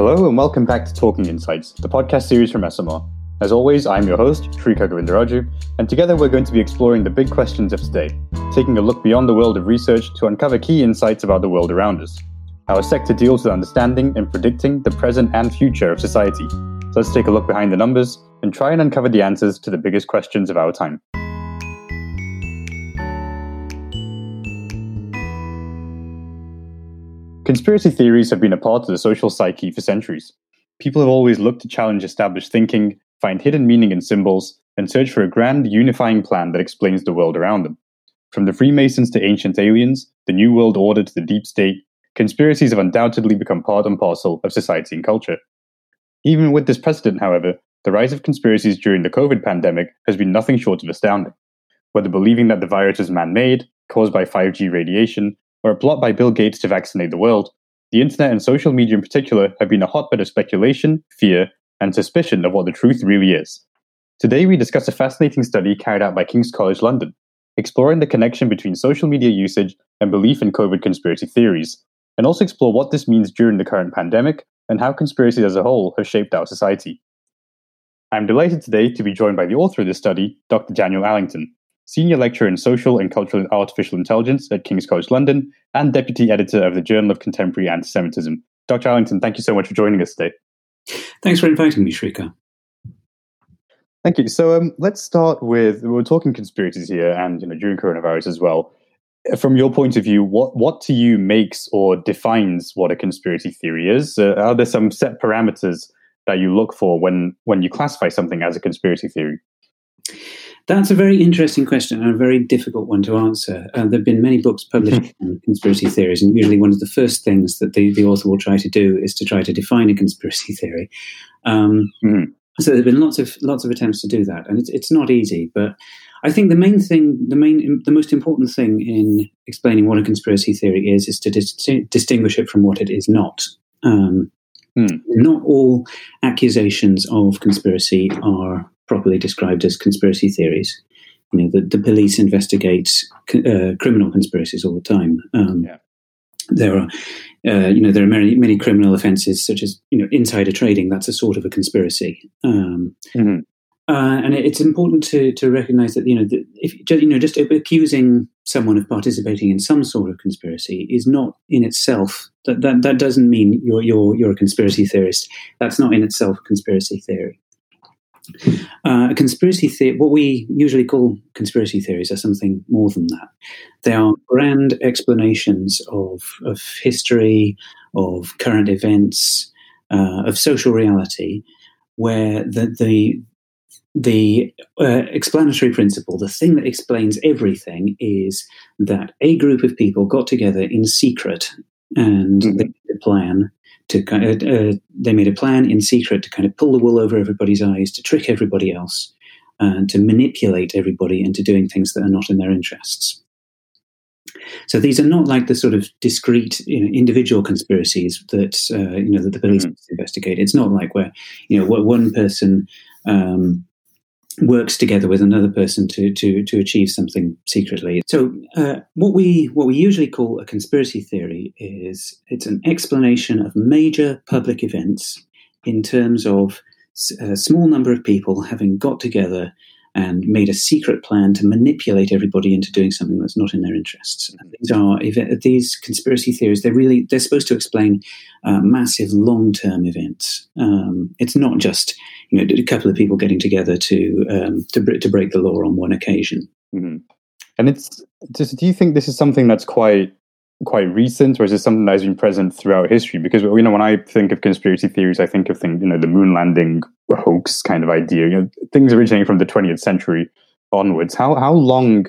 Hello and welcome back to Talking Insights, the podcast series from SMR. As always, I'm your host, Shrika Govindaraju, and together we're going to be exploring the big questions of today, taking a look beyond the world of research to uncover key insights about the world around us. Our sector deals with understanding and predicting the present and future of society. So let's take a look behind the numbers and try and uncover the answers to the biggest questions of our time. Conspiracy theories have been a part of the social psyche for centuries. People have always looked to challenge established thinking, find hidden meaning in symbols, and search for a grand unifying plan that explains the world around them. From the Freemasons to ancient aliens, the New World Order to the Deep State, conspiracies have undoubtedly become part and parcel of society and culture. Even with this precedent, however, the rise of conspiracies during the COVID pandemic has been nothing short of astounding. Whether believing that the virus is man made, caused by 5G radiation, or a plot by Bill Gates to vaccinate the world, the internet and social media in particular have been a hotbed of speculation, fear, and suspicion of what the truth really is. Today, we discuss a fascinating study carried out by King's College London, exploring the connection between social media usage and belief in COVID conspiracy theories, and also explore what this means during the current pandemic and how conspiracies as a whole have shaped our society. I'm delighted today to be joined by the author of this study, Dr. Daniel Allington, Senior Lecturer in Social and Cultural Artificial Intelligence at King's College London and Deputy Editor of the Journal of Contemporary Anti-Semitism. Dr. Allington, thank you so much for joining us today. Thanks for inviting me, Shrika. Thank you. So um, let's start with we're talking conspiracies here, and you know during coronavirus as well. From your point of view, what what to you makes or defines what a conspiracy theory is? Uh, are there some set parameters that you look for when when you classify something as a conspiracy theory? That's a very interesting question and a very difficult one to answer. Uh, there have been many books published on conspiracy theories, and usually one of the first things that the, the author will try to do is to try to define a conspiracy theory. Um, mm. So there have been lots of lots of attempts to do that, and it's it's not easy. But I think the main thing, the main, the most important thing in explaining what a conspiracy theory is, is to dis- distinguish it from what it is not. Um, mm. Not all accusations of conspiracy are properly described as conspiracy theories. You know, the, the police investigate uh, criminal conspiracies all the time. Um, yeah. There are, uh, you know, there are many many criminal offences such as you know insider trading. That's a sort of a conspiracy. Um, mm-hmm. uh, and it's important to to recognise that you know that if you know just accusing someone of participating in some sort of conspiracy is not in itself that that, that doesn't mean you're you're you're a conspiracy theorist. That's not in itself a conspiracy theory. Uh, conspiracy theory, what we usually call conspiracy theories, are something more than that. They are grand explanations of, of history, of current events, uh, of social reality, where the, the, the uh, explanatory principle, the thing that explains everything, is that a group of people got together in secret and mm-hmm. they made a plan to uh, they made a plan in secret to kind of pull the wool over everybody's eyes, to trick everybody else, and to manipulate everybody into doing things that are not in their interests. So these are not like the sort of discrete, you know, individual conspiracies that uh, you know that the police mm. investigate. It's not like where you know one person um, works together with another person to to to achieve something secretly. So uh, what we what we usually call a conspiracy theory is it's an explanation of major public events in terms of a small number of people having got together and made a secret plan to manipulate everybody into doing something that's not in their interests. And these are these conspiracy theories. They're really they're supposed to explain uh, massive long term events. Um, it's not just you know a couple of people getting together to um, to, to break the law on one occasion. Mm-hmm. And it's just, do you think this is something that's quite quite recent, or is this something that has been present throughout history? Because you know, when I think of conspiracy theories, I think of things, you know, the moon landing hoax kind of idea. You know, things originating from the 20th century onwards. How how long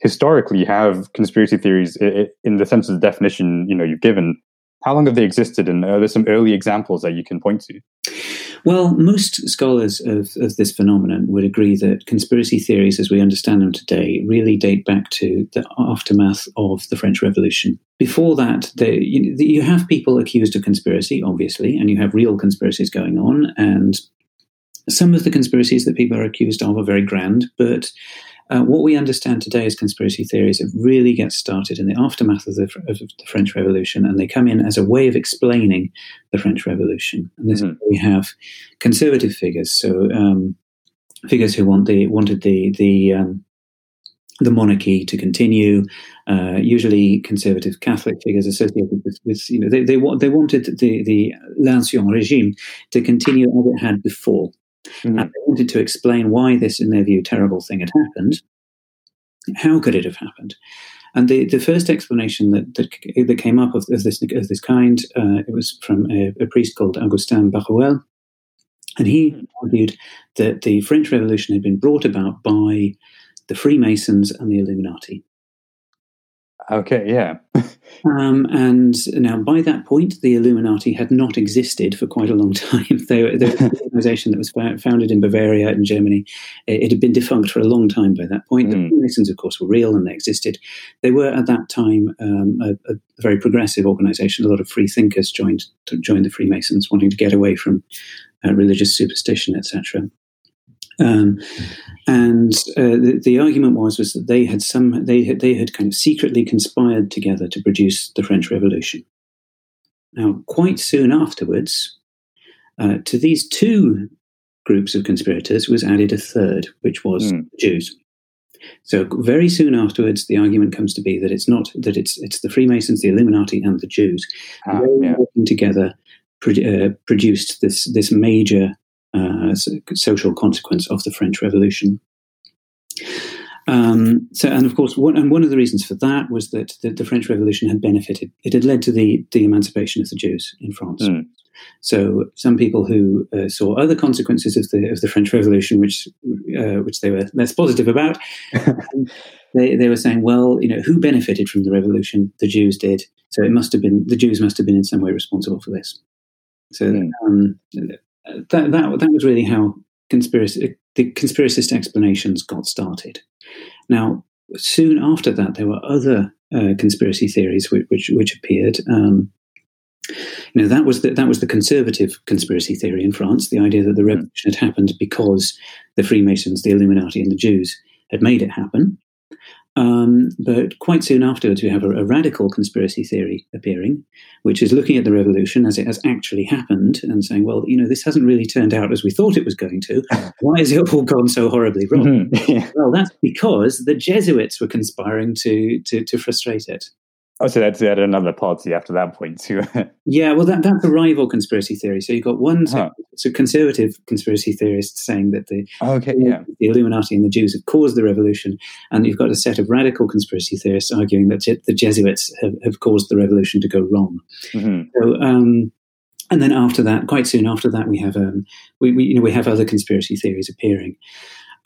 historically have conspiracy theories, in the sense of the definition you know you've given, how long have they existed? And are there some early examples that you can point to? Well, most scholars of, of, this phenomenon would agree that conspiracy theories, as we understand them today, really date back to the aftermath of the French Revolution. Before that, you, you have people accused of conspiracy, obviously, and you have real conspiracies going on. And some of the conspiracies that people are accused of are very grand, but uh, what we understand today as conspiracy theories, it really gets started in the aftermath of the, of the, French Revolution, and they come in as a way of explaining the French Revolution. And this mm-hmm. we have conservative figures, so um, figures who want the wanted the the um, the monarchy to continue. Uh, usually, conservative Catholic figures associated with, with you know, they, they, they wanted the the l'ancien regime to continue as it had before. Mm-hmm. And they wanted to explain why this, in their view, terrible thing had happened. How could it have happened? And the, the first explanation that, that, that came up of, of, this, of this kind, uh, it was from a, a, priest called Augustin Barruel. And he mm-hmm. argued that the French Revolution had been brought about by the Freemasons and the Illuminati. Okay, yeah. um, and now, by that point, the Illuminati had not existed for quite a long time. they, were, an organization that was founded in Bavaria in Germany. It, it, had been defunct for a long time by that point. Mm. The hmm. Freemasons, of course, were real and they existed. They were at that time um, a, a, very progressive organization. A lot of free thinkers joined joined the Freemasons, wanting to get away from uh, religious superstition, etc. Um, and uh, the, the, argument was was that they had some they had, they had kind of secretly conspired together to produce the French Revolution. Now, quite soon afterwards, uh, to these two groups of conspirators was added a third, which was mm. Jews. So very soon afterwards, the argument comes to be that it's not that it's it's the Freemasons, the Illuminati, and the Jews ah, yeah. working together uh, produced this this major uh, social consequence of the French Revolution. Um, so, and of course, one, and one of the reasons for that was that the, the, French Revolution had benefited; it had led to the, the emancipation of the Jews in France. Mm. So, some people who uh, saw other consequences of the of the French Revolution, which uh, which they were less positive about, they they were saying, well, you know, who benefited from the revolution? The Jews did. So, it must have been the Jews must have been in some way responsible for this. So, mm. um, that, that, that was really how conspiracy, the conspiracist explanations got started. Now, soon after that, there were other uh, conspiracy theories which, which, which appeared. Um, you know, that was the, that was the conservative conspiracy theory in France. The idea that the revolution had happened because the Freemasons, the Illuminati, and the Jews had made it happen. Um, but quite soon afterwards, we have a, a, radical conspiracy theory appearing, which is looking at the revolution as it has actually happened and saying, well, you know, this hasn't really turned out as we thought it was going to. Why has it all gone so horribly wrong? Mm-hmm. Yeah. Well, that's because the Jesuits were conspiring to, to, to frustrate it. Oh, so that's another party after that point too. yeah, well, that, that's a rival conspiracy theory. So you've got one huh. so conservative conspiracy theorists saying that the okay, yeah. the Illuminati and the Jews have caused the revolution, and you've got a set of radical conspiracy theorists arguing that the Jesuits have, have caused the revolution to go wrong. Mm-hmm. So, um, and then after that, quite soon after that, we have um, we, we, you know we have other conspiracy theories appearing.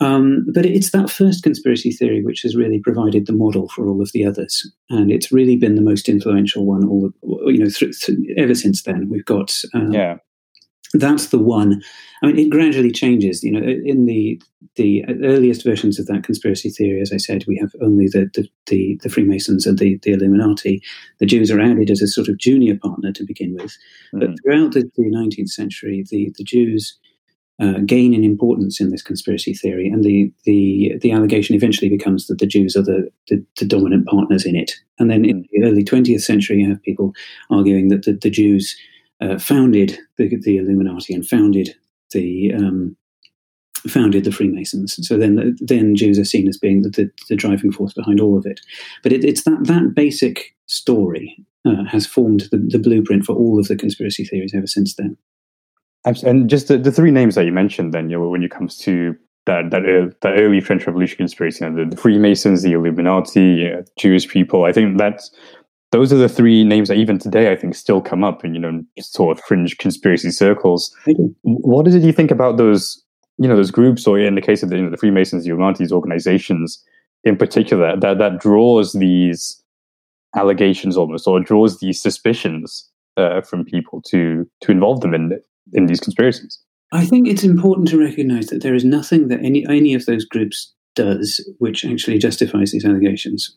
Um, but it's that first conspiracy theory which has really provided the model for all of the others, and it's really been the most influential one. All you know, th- th- ever since then, we've got um, yeah. That's the one. I mean, it gradually changes. You know, in the the earliest versions of that conspiracy theory, as I said, we have only the the, the, the Freemasons and the, the Illuminati. The Jews are added as a sort of junior partner to begin with. Mm. But throughout the, the 19th century, the the Jews uh, gain in importance in this conspiracy theory, and the the the allegation eventually becomes that the Jews are the, the, the dominant partners in it. And then in the early 20th century, you have people arguing that the, the Jews uh, founded the, the, Illuminati and founded the um, founded the Freemasons. So then then Jews are seen as being the, the, the driving force behind all of it. But it, it's that that basic story uh, has formed the, the blueprint for all of the conspiracy theories ever since then. And just the, the three names that you mentioned, then, you know, when it comes to that that, uh, that early French Revolution conspiracy, you know, the, the, Freemasons, the Illuminati, you know, Jewish people, I think that's those are the three names that even today I think still come up in you know sort of fringe conspiracy circles. What did you think about those you know those groups, or in the case of the, you know, the Freemasons, the Illuminati, organizations in particular, that that draws these allegations almost, or draws these suspicions uh, from people to to involve them in in these conspiracies. I think it's important to recognize that there is nothing that any any of those groups does which actually justifies these allegations.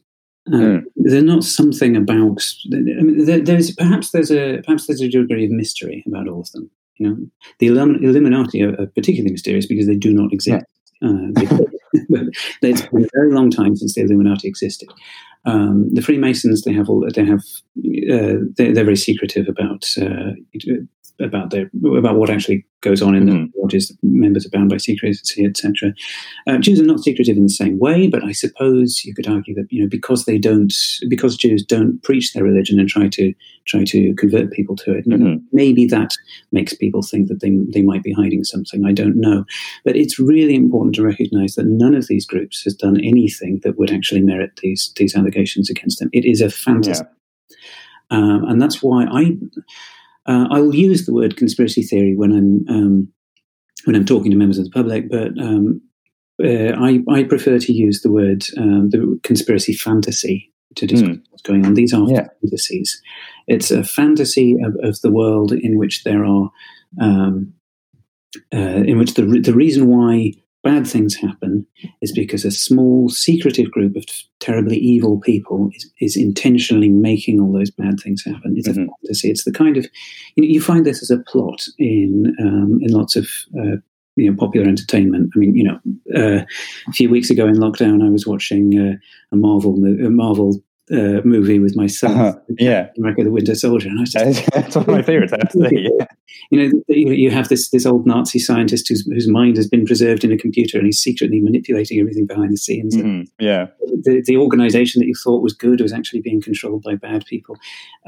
Um, mm. There's not something about. I mean, there, there's perhaps there's a perhaps there's a degree of mystery about all of them. You know, the Illuminati are, are particularly mysterious because they do not exist. Yeah. Uh, it's been a very long time since the Illuminati existed. Um, the Freemasons, they have all, they have, uh, they're, they're, very secretive about uh, about their about what actually goes on in mm-hmm. the lodges. Members are bound by secrecy, etc. Uh, Jews are not secretive in the same way, but I suppose you could argue that you know because they don't because Jews don't preach their religion and try to try to convert people to it. Mm-hmm. Maybe that makes people think that they they might be hiding something. I don't know, but it's really important to recognise that none of these groups has done anything that would actually merit these these allegations against them. It is a fantasy. Yeah. Um, and that's why I uh, I will use the word conspiracy theory when I'm um, when I'm talking to members of the public, but um, uh, I, I, prefer to use the word um, the conspiracy fantasy to describe mm. what's going on. These are yeah. fantasies. It's a fantasy of, of, the world in which there are um, uh, in which the the reason why bad things happen is because a small, secretive group of terribly evil people is, is intentionally making all those bad things happen. It's mm-hmm. a fantasy. It's the kind of you, know, you find this as a plot in um, in lots of uh, you know popular entertainment. I mean, you know, uh, a few weeks ago in lockdown, I was watching uh, a Marvel a Marvel uh, movie with my son. Uh-huh. Yeah, America: The Winter Soldier, and I just, that's one of my favorites. I have to say, yeah. You know, you have this this old Nazi scientist whose whose mind has been preserved in a computer, and he's secretly manipulating everything behind the scenes. Mm-hmm. Yeah, the, the organization that you thought was good was actually being controlled by bad people.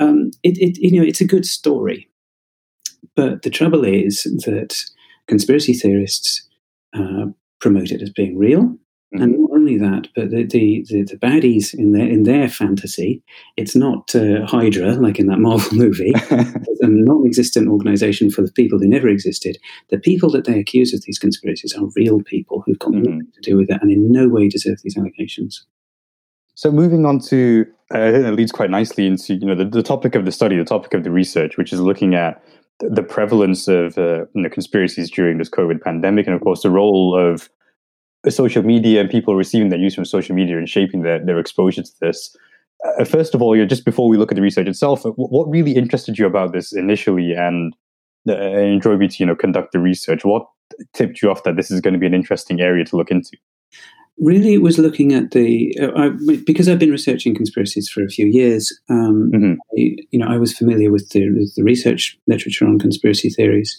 Um, it, it you know it's a good story, but the trouble is that conspiracy theorists uh, promote it as being real Mm-hmm. And not only that, but the, the, the, baddies in their in their fantasy, it's not uh, Hydra like in that Marvel movie, it's a non-existent organization for the people who never existed. The people that they accuse of these conspiracies are real people who've got mm-hmm. nothing to do with it, and in no way deserve these allegations. So moving on to, uh, it leads quite nicely into you know the, the topic of the study, the topic of the research, which is looking at the prevalence of uh, you know, conspiracies during this COVID pandemic, and of course the role of social media and people receiving their news from social media and shaping their, their exposure to this. Uh, first of all, you know, just before we look at the research itself, uh, what really interested you about this initially and uh, drove you to you know conduct the research? What tipped you off that this is going to be an interesting area to look into? Really, it was looking at the uh, I, because I've been researching conspiracies for a few years. Um, mm-hmm. I, you know, I was familiar with the, with the research literature on conspiracy theories.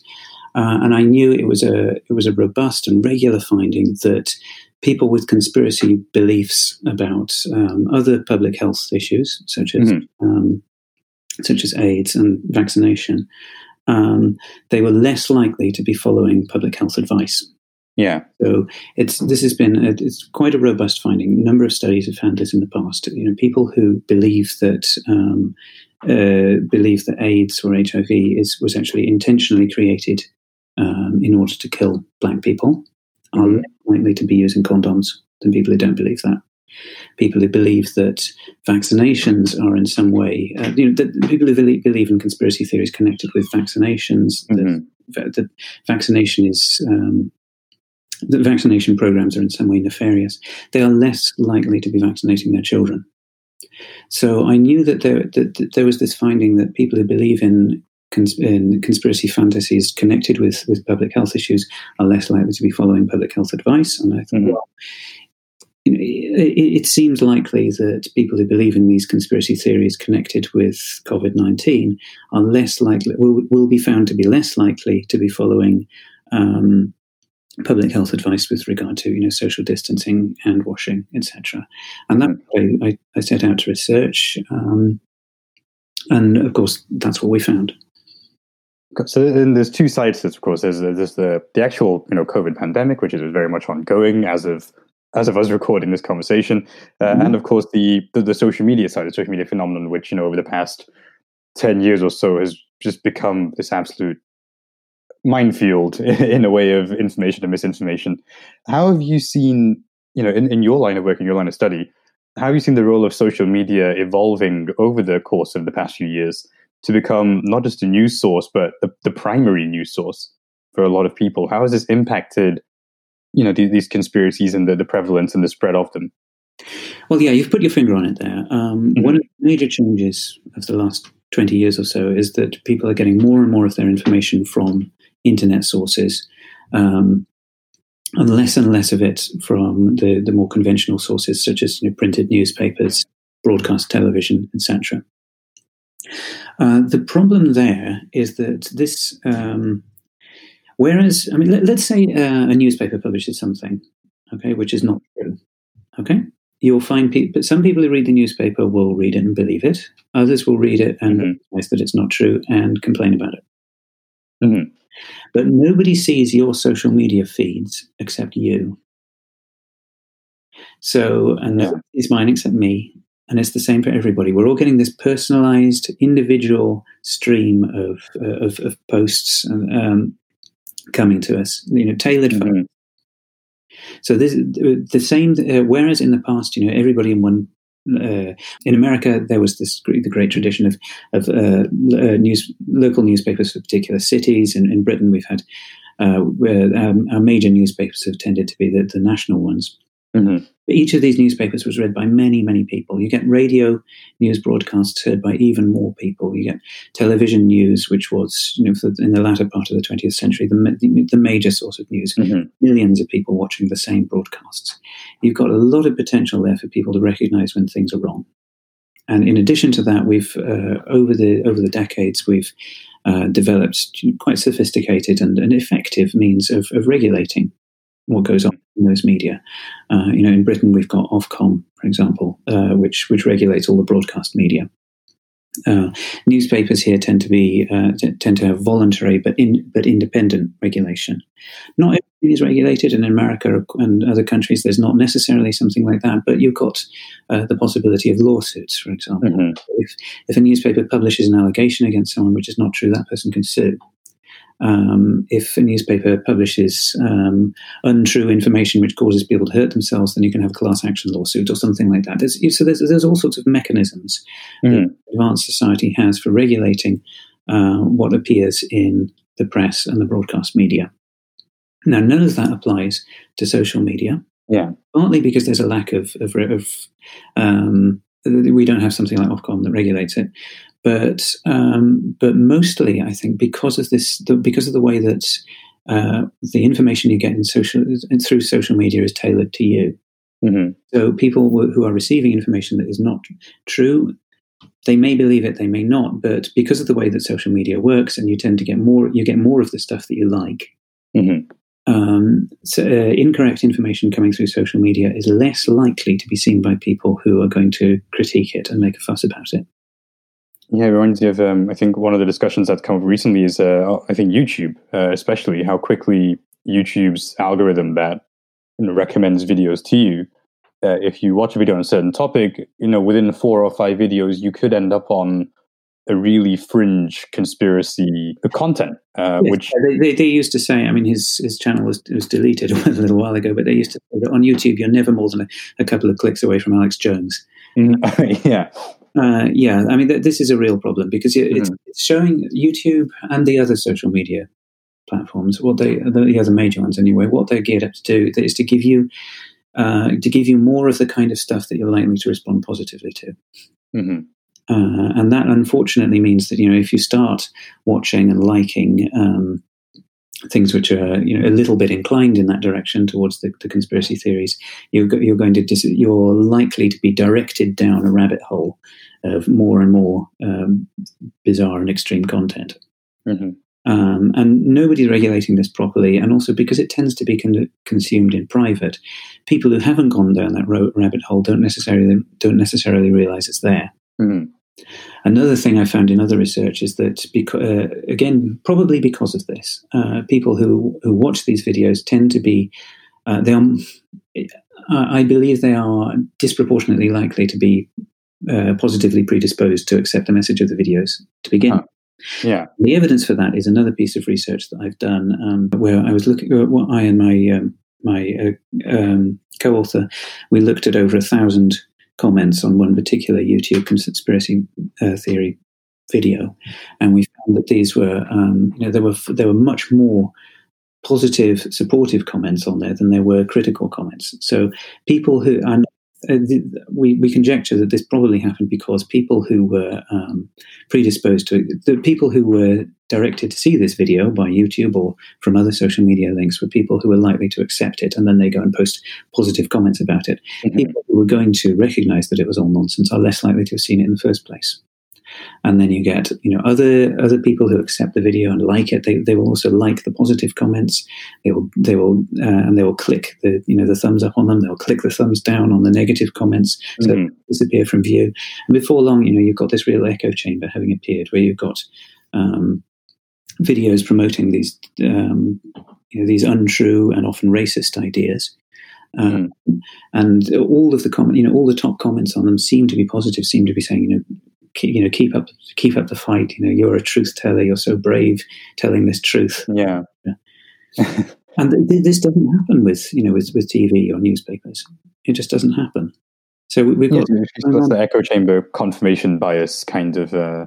Uh, and I knew it was a it was a robust and regular finding that people with conspiracy beliefs about um, other public health issues, such as mm-hmm. um, such as AIDS and vaccination, um, they were less likely to be following public health advice. Yeah. So it's this has been a, it's quite a robust finding. A number of studies have found this in the past. You know, people who believe that um, uh, believe that AIDS or HIV is was actually intentionally created um, in order to kill black people are mm-hmm. less likely to be using condoms than people who don't believe that. People who believe that vaccinations are in some way, uh, you know, that people who believe, believe, in conspiracy theories connected with vaccinations, mm-hmm. that, that, vaccination is um, that vaccination programs are in some way nefarious, they are less likely to be vaccinating their children. So I knew that there, that, that there was this finding that people who believe in cons- conspiracy fantasies connected with, with public health issues are less likely to be following public health advice. And I thought, mm-hmm. well, you know, it, it, seems likely that people who believe in these conspiracy theories connected with COVID 19 are less likely, will, will be found to be less likely to be following um, public health advice with regard to you know social distancing, hand washing, etc. And that mm-hmm. I, I, set out to research, um, and of course that's what we found. So then there's two sides to this, of course. There's, there's the, the actual, you know, COVID pandemic, which is very much ongoing as of as of us recording this conversation, uh, mm-hmm. and of course the, the, the social media side, the social media phenomenon, which you know over the past ten years or so has just become this absolute minefield in a way of information and misinformation. How have you seen, you know, in, in your line of work, in your line of study, how have you seen the role of social media evolving over the course of the past few years? To become not just a news source, but the, the primary news source for a lot of people. How has this impacted, you know, these, these conspiracies and the, the prevalence and the spread of them? Well, yeah, you've put your finger on it there. Um, mm-hmm. One of the major changes of the last 20 years or so is that people are getting more and more of their information from internet sources. Um, and less and less of it from the, the more conventional sources, such as you know, printed newspapers, broadcast television, etc. Uh, the problem there is that this, um, whereas, I mean, let, us say uh, a newspaper publishes something, okay, which is not true, okay? You'll find people, but some people who read the newspaper will read it and believe it. Others will read it and mm-hmm. realize that it's not true and complain about it. Mm-hmm. But nobody sees your social media feeds except you. So, and is mine except me. And it's the same for everybody. We're all getting this personalized, individual stream of, uh, of, of, posts um, coming to us, you know, tailored mm-hmm. for so this the same. Uh, whereas in the past, you know, everybody in one uh, in America, there was this the great tradition of of uh, uh, news local newspapers for particular cities. In, in Britain, we've had uh, where um, our major newspapers have tended to be the, the national ones. Mm-hmm. Each of these newspapers was read by many, many people. You get radio news broadcasts heard by even more people. You get television news, which was, you know, in the latter part of the 20th century, the, the major source of news. Mm-hmm. Millions of people watching the same broadcasts. You've got a lot of potential there for people to recognize when things are wrong. And in addition to that, we've uh, over the over the decades we've uh, developed quite sophisticated and, and effective means of, of regulating what goes on in those media. Uh, you know, in Britain we've got Ofcom, for example, uh, which which regulates all the broadcast media. Uh, newspapers here tend to be uh, t- tend to have voluntary but in, but independent regulation. Not everything is regulated, and in America and other countries, there's not necessarily something like that. But you've got uh, the possibility of lawsuits, for example. Mm-hmm. If if a newspaper publishes an allegation against someone which is not true, that person can sue um, if a newspaper publishes um, untrue information which causes people to hurt themselves, then you can have a class action lawsuit or something like that. There's, so there's, there's all sorts of mechanisms mm. that advanced society has for regulating uh, what appears in the press and the broadcast media. Now, none of that applies to social media. Yeah. Partly because there's a lack of, of, of um, we don't have something like Ofcom that regulates it, but um, but mostly I think because of this, the, because of the way that uh, the information you get in social through social media is tailored to you. Mm-hmm. So people who are receiving information that is not true, they may believe it, they may not, but because of the way that social media works, and you tend to get more, you get more of the stuff that you like. Mm-hmm. Um, so, uh, incorrect information coming through social media is less likely to be seen by people who are going to critique it and make a fuss about it. Yeah, it reminds me of um, I think one of the discussions that's come up recently is uh, I think YouTube, uh, especially how quickly YouTube's algorithm that you know, recommends videos to you. Uh, if you watch a video on a certain topic, you know within four or five videos, you could end up on a really fringe conspiracy content, uh, yes, which they, they, they, used to say. I mean, his his channel was was deleted a little while ago, but they used to say that on YouTube you're never more than a, a couple of clicks away from Alex Jones. Mm, yeah, uh, yeah, I mean, th- this is a real problem because it's, mm. it's, showing YouTube and the other social media platforms, what they, the other major ones anyway, what they're geared up to do is to give you, uh, to give you more of the kind of stuff that you're likely to respond positively to. Mm-hmm. Uh, and that unfortunately means that, you know, if you start watching and liking um, things which are you know a little bit inclined in that direction towards the, the conspiracy theories, you're, you're going to dis- you're likely to be directed down a rabbit hole of more and more um, bizarre and extreme content. Mm-hmm. Um, and nobody's regulating this properly, and also because it tends to be con- consumed in private, people who haven't gone down that ro- rabbit hole don't necessarily don't necessarily realize it's there. Mm-hmm. Another thing I found in other research is that, because, uh, again, probably because of this, uh, people who, who watch these videos tend to be, uh, they are, I believe they are disproportionately likely to be uh, positively predisposed to accept the message of the videos to begin. Huh. Yeah. The evidence for that is another piece of research that I've done um, where I was looking at what I and my um, my uh, um, co-author we looked at over a thousand comments on one particular YouTube conspiracy uh, theory video, and we found that these were, um, you know, there were there were much more positive, supportive comments on there than there were critical comments. So people who and uh, the, we, we conjecture that this probably happened because people who were um, predisposed to it, the people who were directed to see this video by YouTube or from other social media links were people who were likely to accept it and then they go and post positive comments about it. Mm-hmm. People who were going to recognize that it was all nonsense are less likely to have seen it in the first place and then you get you know other other people who accept the video and like it. They, they will also like the positive comments. They will they will uh, and they will click the you know the thumbs up on them. They'll click the thumbs down on the negative comments. So mm-hmm. disappear from view. And before long you know you've got this real echo chamber having appeared where you've got um, videos promoting these um, you know these untrue and often racist ideas. Um, mm. and all of the comment, you know, all the top comments on them seem to be positive, seem to be saying, you know, you know keep up keep up the fight you know you're a truth teller you're so brave telling this truth. Yeah, yeah. and th- th- this doesn't happen with you know with, with tv or newspapers. It just doesn't happen. So we, have got, yeah, the echo chamber confirmation bias kind of uh,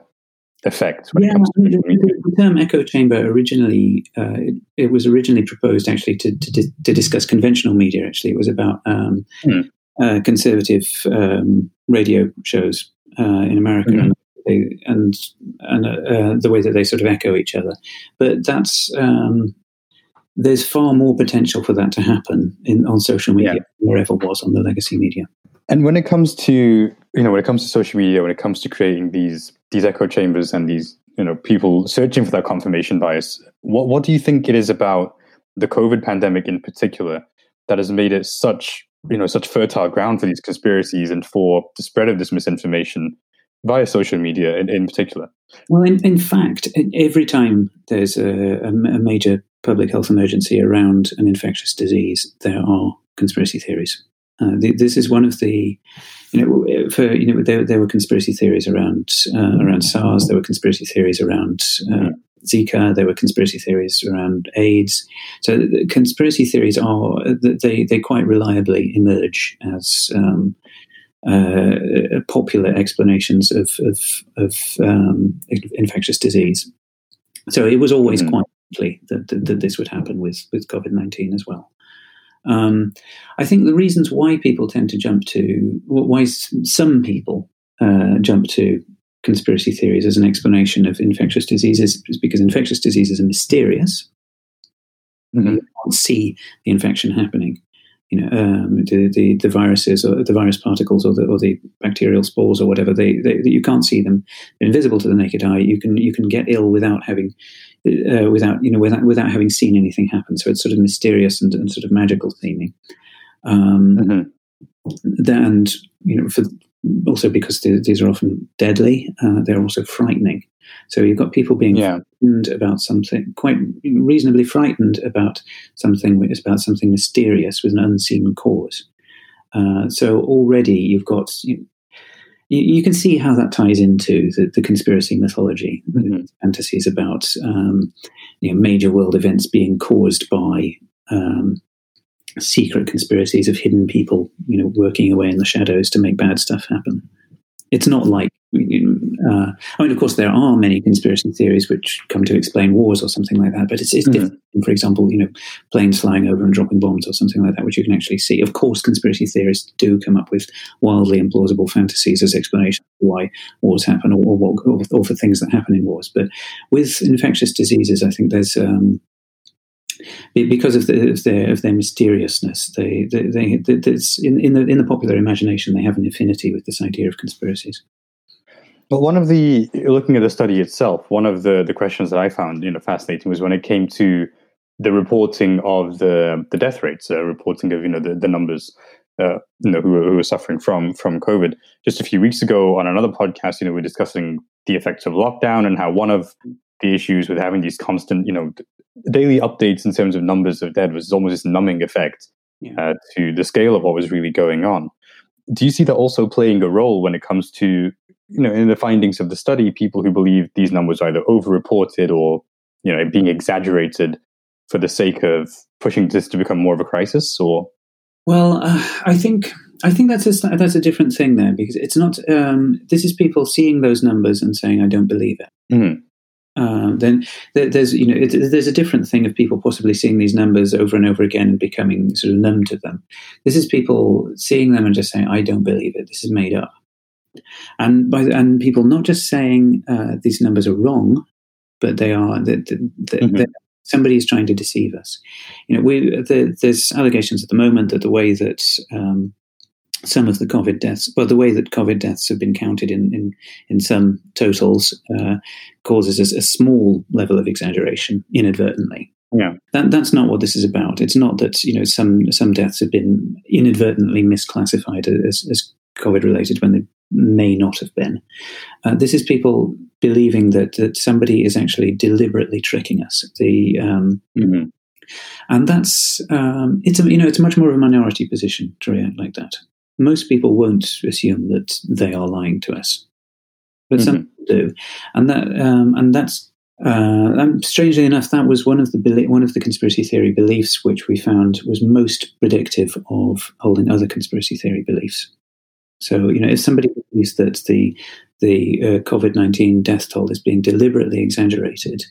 effect yeah, the, the, term echo chamber originally uh, it, it, was originally proposed actually to, to, to, discuss conventional media actually. It was about um, hmm. uh, conservative um, radio shows uh, in America, mm-hmm. and, they, and, and uh, the way that they sort of echo each other. But that's um, there's far more potential for that to happen in on social media yeah. than there ever was on the legacy media. And when it comes to you know when it comes to social media, when it comes to creating these these echo chambers and these you know people searching for that confirmation bias, what what do you think it is about the COVID pandemic in particular that has made it such you know such fertile ground for these conspiracies and for the spread of this misinformation via social media in, in particular. Well in, in fact every time there's a, a, major public health emergency around an infectious disease there are conspiracy theories. Uh, the, this is one of the you know for you know there, there were conspiracy theories around uh, around SARS there were conspiracy theories around uh, Zika. There were conspiracy theories around AIDS. So conspiracy theories are they they quite reliably emerge as um, uh, popular explanations of of, of um, infectious disease. So it was always mm-hmm. quite likely that, that, that, this would happen with with COVID nineteen as well. Um, I think the reasons why people tend to jump to why some people uh, jump to conspiracy theories as an explanation of infectious diseases is because infectious diseases are mysterious. Mm-hmm. You can't see the infection happening. You know, um, the, the, the viruses or the virus particles or the or the bacterial spores or whatever they, they you can't see them. They're invisible to the naked eye. You can you can get ill without having uh, without you know without without having seen anything happen. So it's sort of mysterious and, and sort of magical seeming. Um, mm-hmm. and you know for also because these are often deadly, uh, they're also frightening. So you've got people being yeah. frightened about something, quite reasonably frightened about something about something mysterious with an unseen cause. Uh, so already you've got you, you, can see how that ties into the, the conspiracy mythology, mm-hmm. fantasies about um, you know, major world events being caused by um, secret conspiracies of hidden people, you know, working away in the shadows to make bad stuff happen. It's not like, uh, I mean, of course, there are many conspiracy theories which come to explain wars or something like that, but it's, it's mm. different. For example, you know, planes flying over and dropping bombs or something like that, which you can actually see. Of course, conspiracy theorists do come up with wildly implausible fantasies as explanations for why wars happen or, or, or, or for things that happen in wars. But with infectious diseases, I think there's um, because of, the, of, their of their mysteriousness. They, they, they, in, in the in the popular imagination, they have an affinity with this idea of conspiracies. Well, one of the looking at the study itself, one of the the questions that I found you know fascinating was when it came to the reporting of the the death rates, uh, reporting of you know the, the numbers. Uh, you know, who, who were suffering from from COVID. Just a few weeks ago, on another podcast, you know, we are discussing the effects of lockdown and how one of the issues with having these constant, you know, daily updates in terms of numbers of dead was almost this numbing effect yeah. uh, to the scale of what was really going on. Do you see that also playing a role when it comes to, you know, in the findings of the study, people who believe these numbers are either overreported or, you know, being exaggerated for the sake of pushing this to become more of a crisis, or? Well, uh, I think I think that's a that's a different thing there because it's not. Um, this is people seeing those numbers and saying, "I don't believe it." Mm-hmm uh, then there's you know it, there's a different thing of people possibly seeing these numbers over and over again and becoming sort of numb to them. This is people seeing them and just saying, "I don't believe it. This is made up." And by and people not just saying uh, these numbers are wrong, but they are that mm-hmm. somebody is trying to deceive us. You know, we the, there's allegations at the moment that the way that um, some of the COVID deaths, well, the way that COVID deaths have been counted in in, in some totals uh, causes a, a, small level of exaggeration inadvertently. Yeah, that, that's not what this is about. It's not that you know some some deaths have been inadvertently misclassified as, as COVID related when they may not have been. Uh, this is people believing that that somebody is actually deliberately tricking us. The um, mm-hmm. and that's um, it's a, you know it's much more of a minority position to react like that most people won't assume that they are lying to us, but mm-hmm. some do, and that um, and that's uh, um, strangely enough, that was one of the one of the conspiracy theory beliefs which we found was most predictive of holding other conspiracy theory beliefs. So, you know, if somebody believes that the the uh, COVID nineteen death toll is being deliberately exaggerated,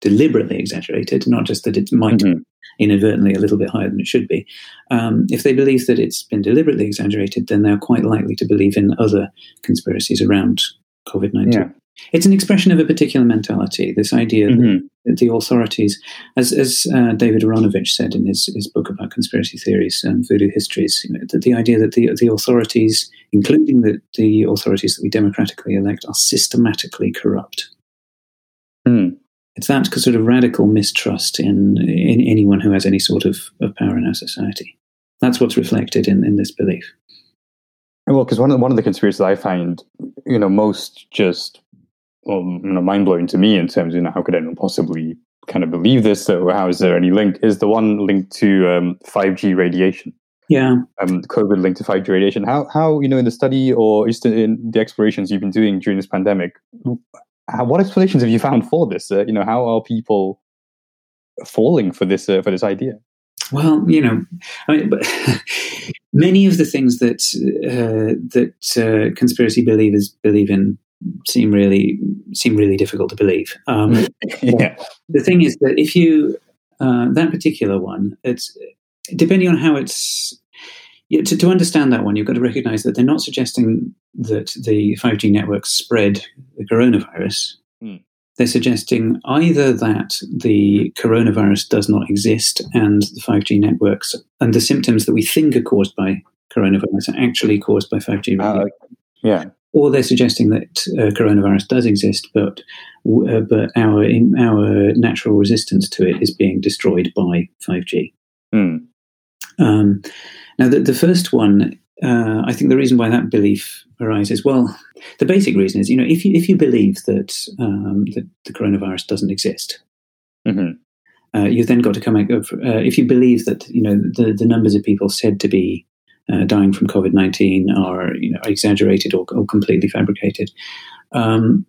deliberately exaggerated, not just that it might mm-hmm inadvertently a little bit higher than it should be. Um, if they believe that it's been deliberately exaggerated, then they're quite likely to believe in other conspiracies around COVID 19. Yeah. It's an expression of a particular mentality, this idea mm-hmm. that the authorities, as, as uh, David Aaronovitch said in his, his book about conspiracy theories and voodoo histories, you know, that the idea that the, the authorities, including the, the authorities that we democratically elect, are systematically corrupt. It's that sort of radical mistrust in, in anyone who has any sort of, of power in our society. That's what's reflected in, in this belief. Well, because one of one of the conspiracies I find, you know, most just well, you know, mind blowing to me in terms of you know how could anyone possibly kind of believe this? or how is there any link? Is the one linked to um, 5G radiation? Yeah, um, COVID linked to 5G radiation. How how you know in the study or just in the explorations you've been doing during this pandemic, what explanations have you found for this? Uh, you know, how are people falling for this uh, for this idea? Well, you know, I mean, many of the things that uh, that uh, conspiracy believers believe in seem really seem really difficult to believe. Um, yeah. The thing is that if you uh, that particular one, it's depending on how it's yeah, to, to understand that one, you've got to recognize that they're not suggesting that the 5G networks spread the coronavirus. Mm. They're suggesting either that the coronavirus does not exist and the 5G networks and the symptoms that we think are caused by coronavirus are actually caused by 5G. Uh, yeah. Or they're suggesting that uh, coronavirus does exist, but uh, but our our natural resistance to it is being destroyed by 5G. Mm. Um, now, the, the first one, uh, I think the reason why that belief arises, well, the basic reason is, you know, if you if you believe that um, that the coronavirus doesn't exist, mm-hmm. uh, you've then got to come out of, uh, if you believe that, you know, the, the numbers of people said to be uh, dying from COVID nineteen are, you know, exaggerated or, or completely fabricated. Um,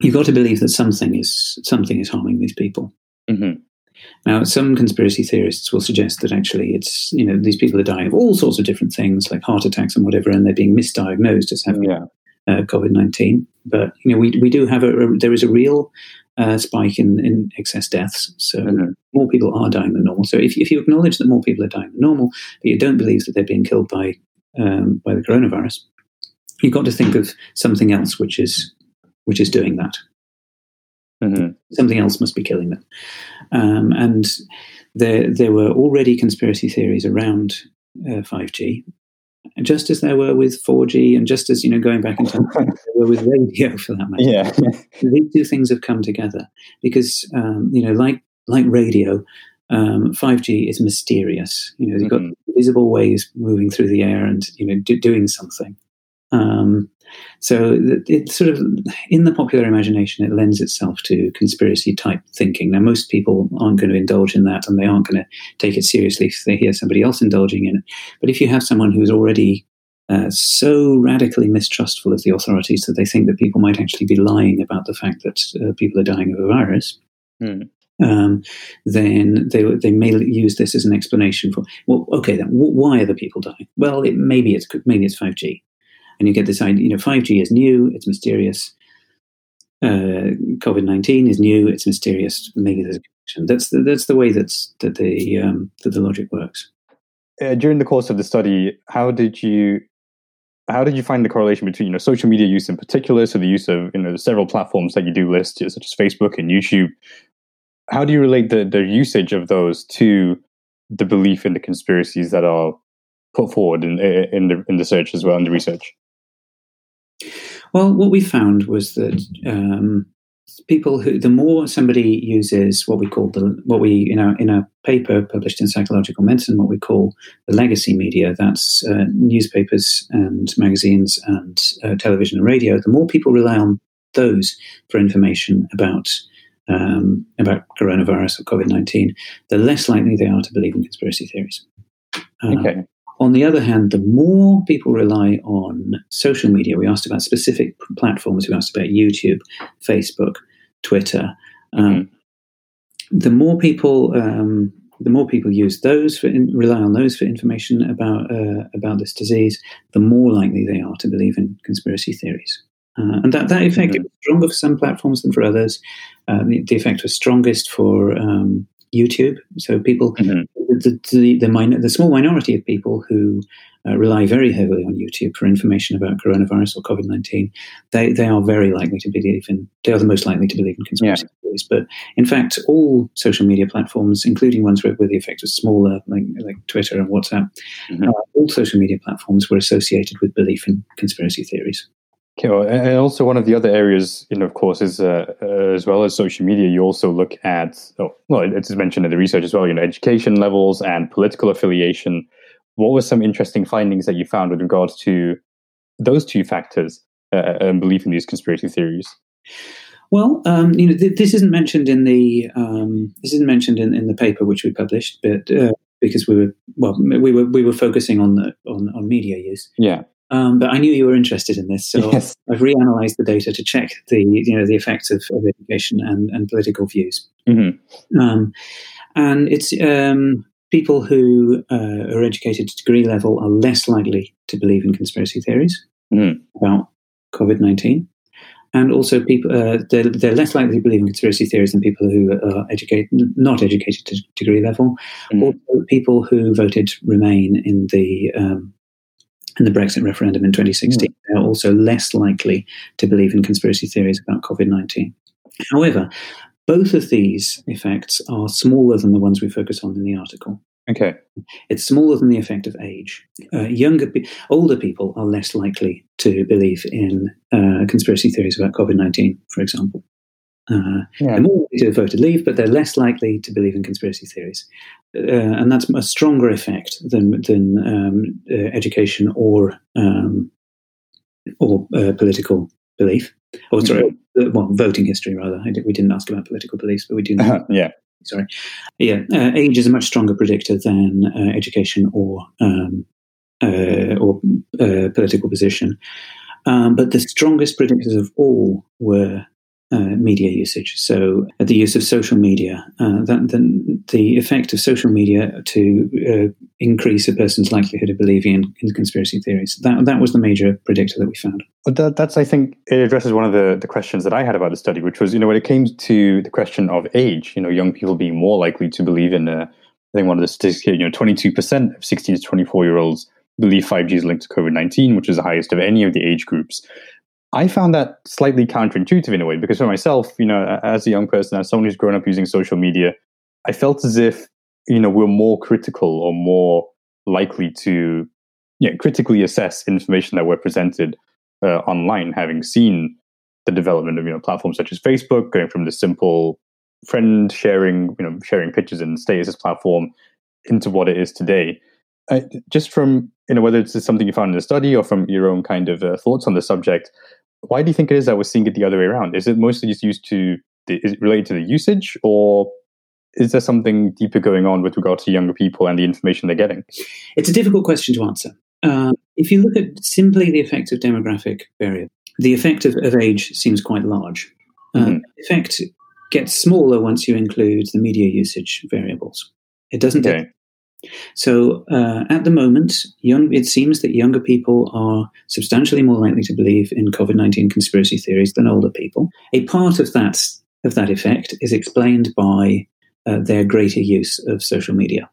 you've got to believe that something is something is harming these people. Mm-hmm. Now, some conspiracy theorists will suggest that actually it's, you know, these people are dying of all sorts of different things, like heart attacks and whatever, and they're being misdiagnosed as having yeah. uh, COVID 19. But, you know, we, we do have a, a there is a real uh, spike in, in excess deaths. So mm-hmm. more people are dying than normal. So if, if you acknowledge that more people are dying than normal, but you don't believe that they're being killed by, um, by the coronavirus, you've got to think of something else which is, which is doing that. Mm-hmm. Something else must be killing them. Um, and there, there were already conspiracy theories around uh, 5G, just as there were with 4G, and just as you know, going back in time, there were with radio for that matter. Yeah, these two things have come together because um, you know, like like radio, um, 5G is mysterious. You know, you've got mm-hmm. visible waves moving through the air and you know do, doing something. Um, so it's sort of in the popular imagination, it lends itself to conspiracy type thinking. Now, most people aren't going to indulge in that, and they aren't going to take it seriously if they hear somebody else indulging in it. But if you have someone who's already uh, so radically mistrustful of the authorities that they think that people might actually be lying about the fact that uh, people are dying of a virus. Mm. Um, then they they may use this as an explanation for well, okay, then why are the people dying? Well, it, maybe it's maybe it's five G, and you get this idea, you know, 5G is new, it's mysterious. uh, COVID nineteen is new, it's mysterious, maybe there's a connection. That's the, that's the way that's that the um, that the logic works. Uh, during the course of the study, how did you how did you find the correlation between you know social media use in particular, so the use of you know several platforms that you do list, such as Facebook and YouTube? How do you relate the the usage of those to the belief in the conspiracies that are put forward in in the in the search as well in the research? Well, what we found was that um, people who the more somebody uses what we call the what we in our in our paper published in psychological medicine what we call the legacy media that's uh, newspapers and magazines and uh, television and radio the more people rely on those for information about um, about coronavirus or COVID nineteen, the less likely they are to believe in conspiracy theories. Uh, okay. On the other hand, the more people rely on social media, we asked about specific platforms, we asked about YouTube, Facebook, Twitter. Um, mm-hmm. The more people, um, the more people use those for in, rely on those for information about uh, about this disease, the more likely they are to believe in conspiracy theories. Uh, and that, that effect mm-hmm. is stronger for some platforms than for others. Uh, the, the, effect was strongest for um, YouTube. So people, mm-hmm. the, the, the, minor, the, small minority of people who uh, rely very heavily on YouTube for information about coronavirus or COVID nineteen, they they are very likely to believe in. They are the most likely to believe in conspiracy yeah. theories. But in fact, all social media platforms, including ones where, where the effect was smaller, like like Twitter and WhatsApp, mm-hmm. uh, all social media platforms were associated with belief in conspiracy theories. Okay, and also one of the other areas, you know, of course, is uh, uh, as well as social media. You also look at, oh, well, it's mentioned in the research as well. You know, education levels and political affiliation. What were some interesting findings that you found with regards to those two factors uh, and belief in these conspiracy theories? Well, um, you know, th- this isn't mentioned in the um, this isn't mentioned in, in the paper which we published, but uh, because we were well, we were we were focusing on the on, on media use. Yeah. Um, but I knew you were interested in this, so yes. I've reanalyzed the data to check the you know the effects of, of education and, and political views. Mm-hmm. Um, and it's um, people who uh, are educated to degree level are less likely to believe in conspiracy theories mm. about COVID nineteen, and also people uh, they're, they're, less likely to believe in conspiracy theories than people who are educated not educated to degree level. Mm. Also, people who voted Remain in the in the Brexit referendum in 2016, mm. they are also less likely to believe in conspiracy theories about COVID 19. However, both of these effects are smaller than the ones we focus on in the article. Okay. It's smaller than the effect of age. Uh, younger, pe- older people are less likely to believe in uh, conspiracy theories about COVID 19, for example. Uh, yeah. They're more likely to have voted leave, but they're less likely to believe in conspiracy theories. Uh, and that's a stronger effect than, than um, uh, education or um, or uh, political belief. Or sorry, mm-hmm. Uh, well, voting history rather. Did, we didn't ask about political beliefs, but we do. Know. yeah. Sorry. Yeah, uh, age is a much stronger predictor than education or um, or political position. Um, but the strongest predictors of all were uh, media usage. So uh, the use of social media, uh, that, the, the, effect of social media to uh, increase a person's likelihood of believing in, in, conspiracy theories. That that was the major predictor that we found. That, that's I think it addresses one of the, the questions that I had about the study, which was you know when it came to the question of age, you know young people being more likely to believe in. Uh, I think one of the statistics you know, 22% of 16 to 24 year olds believe 5G is linked to COVID 19, which is the highest of any of the age groups. I found that slightly counterintuitive in a way because for myself, you know, as a young person, as someone who's grown up using social media, I felt as if, you know, we're more critical or more likely to you know, critically assess information that we're presented uh, online, having seen the development of, you know, platforms such as Facebook, going from the simple friend sharing, you know, sharing pictures and statuses platform into what it is today. I, just from, you know, whether it's something you found in the study or from your own kind of uh, thoughts on the subject, why do you think it is that we're seeing it the other way around? Is it mostly just used to the, is it related to the usage, or is there something deeper going on with regard to younger people and the information they're getting? It's a difficult question to answer. Uh, if you look at simply the effect of demographic variable, the effect of, of age seems quite large. Uh, mm-hmm. Effect gets smaller once you include the media usage variables. It doesn't. Okay. So uh, at the moment, young, it seems that younger people are substantially more likely to believe in COVID nineteen conspiracy theories than older people. A part of that of that effect is explained by uh, their greater use of social media.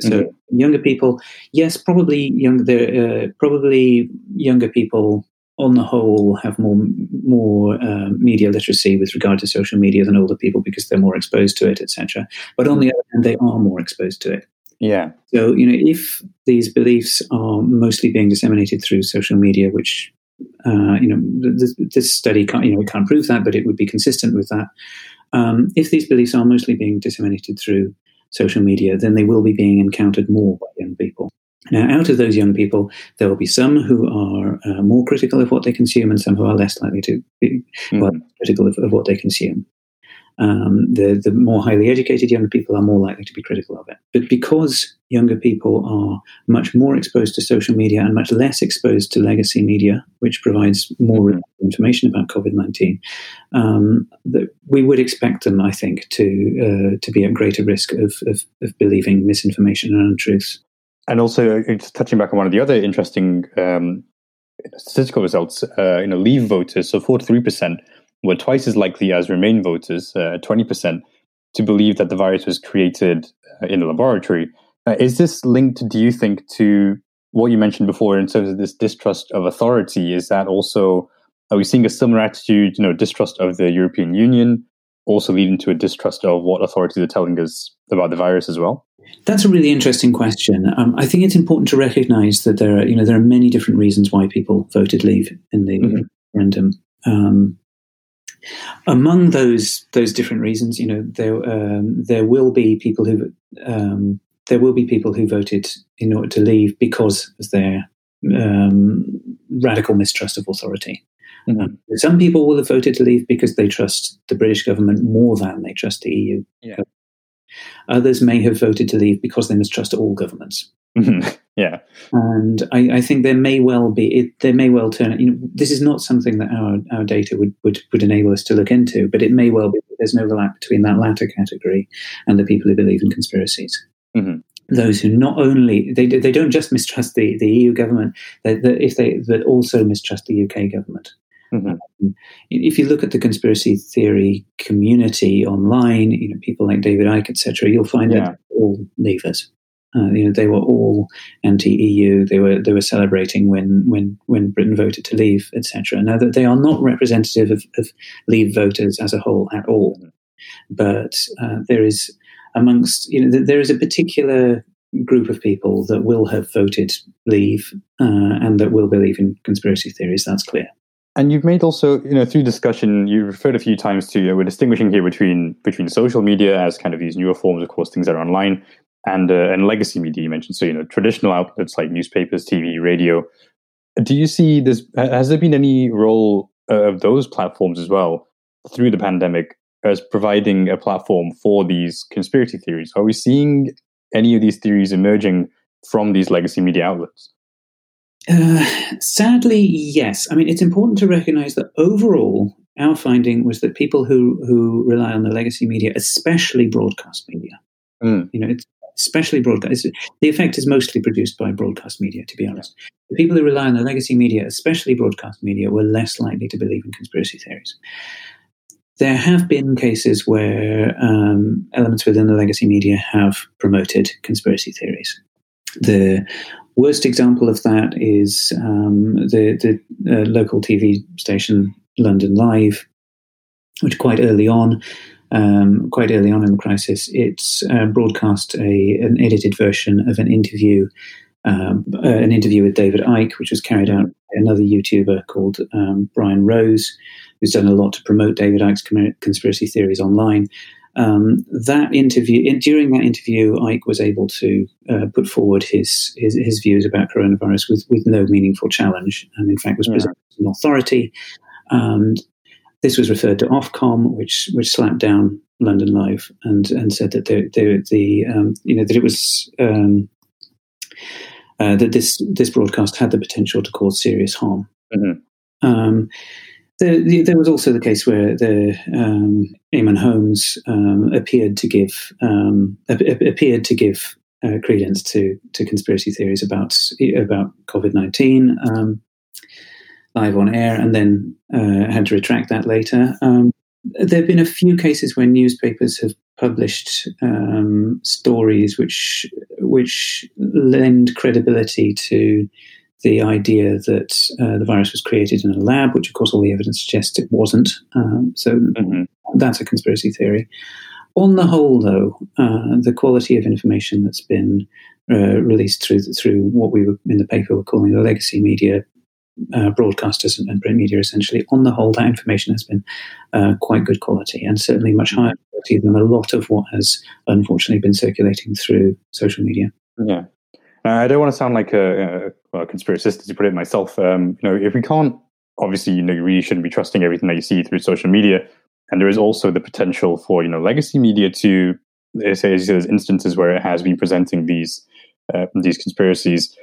So mm-hmm. younger people, yes, probably young, uh, probably younger people on the whole have more more uh, media literacy with regard to social media than older people because they're more exposed to it, etc. But on the other hand, they are more exposed to it. Yeah. So you know, if these beliefs are mostly being disseminated through social media, which uh, you know this, this, study can't you know, we can't prove that, but it would be consistent with that. Um, if these beliefs are mostly being disseminated through social media, then they will be being encountered more by young people. Now, out of those young people, there will be some who are uh, more critical of what they consume and some who are less likely to be mm-hmm. well, critical of, of, what they consume. Um, the, the more highly educated younger people are more likely to be critical of it. But because younger people are much more exposed to social media and much less exposed to legacy media, which provides more mm-hmm. information about COVID 19, um, we would expect them, I think, to, uh, to be at greater risk of, of, of believing misinformation and untruths. And also, uh, just touching back on one of the other interesting um, statistical results, uh, you know, Leave voters, so 43%, were twice as likely as Remain voters, uh, 20%, to believe that the virus was created uh, in a laboratory. Uh, is this linked, do you think, to what you mentioned before in terms of this distrust of authority? Is that also, are we seeing a similar attitude, you know, distrust of the European Union, also leading to a distrust of what authorities are telling us about the virus as well? That's a really interesting question. Um, I think it's important to recognise that there are, you know, there are many different reasons why people voted Leave in the mm-hmm. referendum. Um, among those those different reasons, you know, there um, there will be people who um, there will be people who voted in order to leave because of their um, radical mistrust of authority. Mm-hmm. Um, some people will have voted to leave because they trust the British government more than they trust the EU. Yeah. Others may have voted to leave because they mistrust all governments. Mm-hmm. Yeah, and I, I, think there may well be it, there may well turn. You know, this is not something that our, our data would, would would enable us to look into, but it may well be that there's an overlap between that latter category and the people who believe in conspiracies. Mm-hmm. Those who not only they they don't just mistrust the, the EU government, they, they, if they but also mistrust the UK government. Mm-hmm. Um, if you look at the conspiracy theory community online, you know people like David Icke, etc., you'll find yeah. that all leavers. Uh, you know, they were all anti-EU. They were they were celebrating when when when Britain voted to leave, etc. Now that they are not representative of, of Leave voters as a whole at all, but uh, there is amongst you know there is a particular group of people that will have voted Leave uh, and that will believe in conspiracy theories. That's clear. And you've made also, you know, through discussion, you referred a few times to, you know, we're distinguishing here between between social media as kind of these newer forms, of course, things that are online, and uh, and legacy media you mentioned. So, you know, traditional outlets like newspapers, TV, radio. Do you see this? Has there been any role uh, of those platforms as well through the pandemic as providing a platform for these conspiracy theories? Are we seeing any of these theories emerging from these legacy media outlets? Uh, sadly, yes. I mean, it's important to recognize that overall, our finding was that people who, who rely on the legacy media, especially broadcast media, mm. you know, it's especially broadcast, the effect is mostly produced by broadcast media, to be honest. The people who rely on the legacy media, especially broadcast media, were less likely to believe in conspiracy theories. There have been cases where um, elements within the legacy media have promoted conspiracy theories. The worst example of that is um, the, the uh, local TV station London Live, which quite early on, um, quite early on in the crisis, it uh, broadcast a, an edited version of an interview, um, uh, an interview with David Icke, which was carried out by another YouTuber called um, Brian Rose, who's done a lot to promote David Icke's conspiracy theories online. Um, that interview, in, during that interview, Icke was able to uh, put forward his, his, his views about coronavirus with with no meaningful challenge, and in fact was yeah. presented as an authority. And this was referred to Ofcom, which which slapped down London Live and and said that the the, the um, you know that it was um, uh, that this this broadcast had the potential to cause serious harm. Mm-hmm. Um, there, there, was also the case where the um, Eamonn Holmes um, appeared to give um, appeared to give uh, credence to to conspiracy theories about about COVID nineteen um, live on air, and then uh, had to retract that later. Um, there have been a few cases where newspapers have published um, stories which which lend credibility to the idea that uh, the virus was created in a lab, which of course all the evidence suggests it wasn't. Um, so mm-hmm. that's a conspiracy theory. On the whole, though, uh, the quality of information that's been uh, released through through what we were in the paper were calling the legacy media uh, broadcasters and, and, print media, essentially, on the whole, that information has been uh, quite good quality and certainly much higher quality than a lot of what has unfortunately been circulating through social media. Yeah. I don't want to sound like a, a, well, conspiracist, to put it myself. Um, you know, if we can't, obviously, you know, you really shouldn't be trusting everything that you see through social media. And there is also the potential for, you know, legacy media to, say, there's instances where it has been presenting these uh, these conspiracies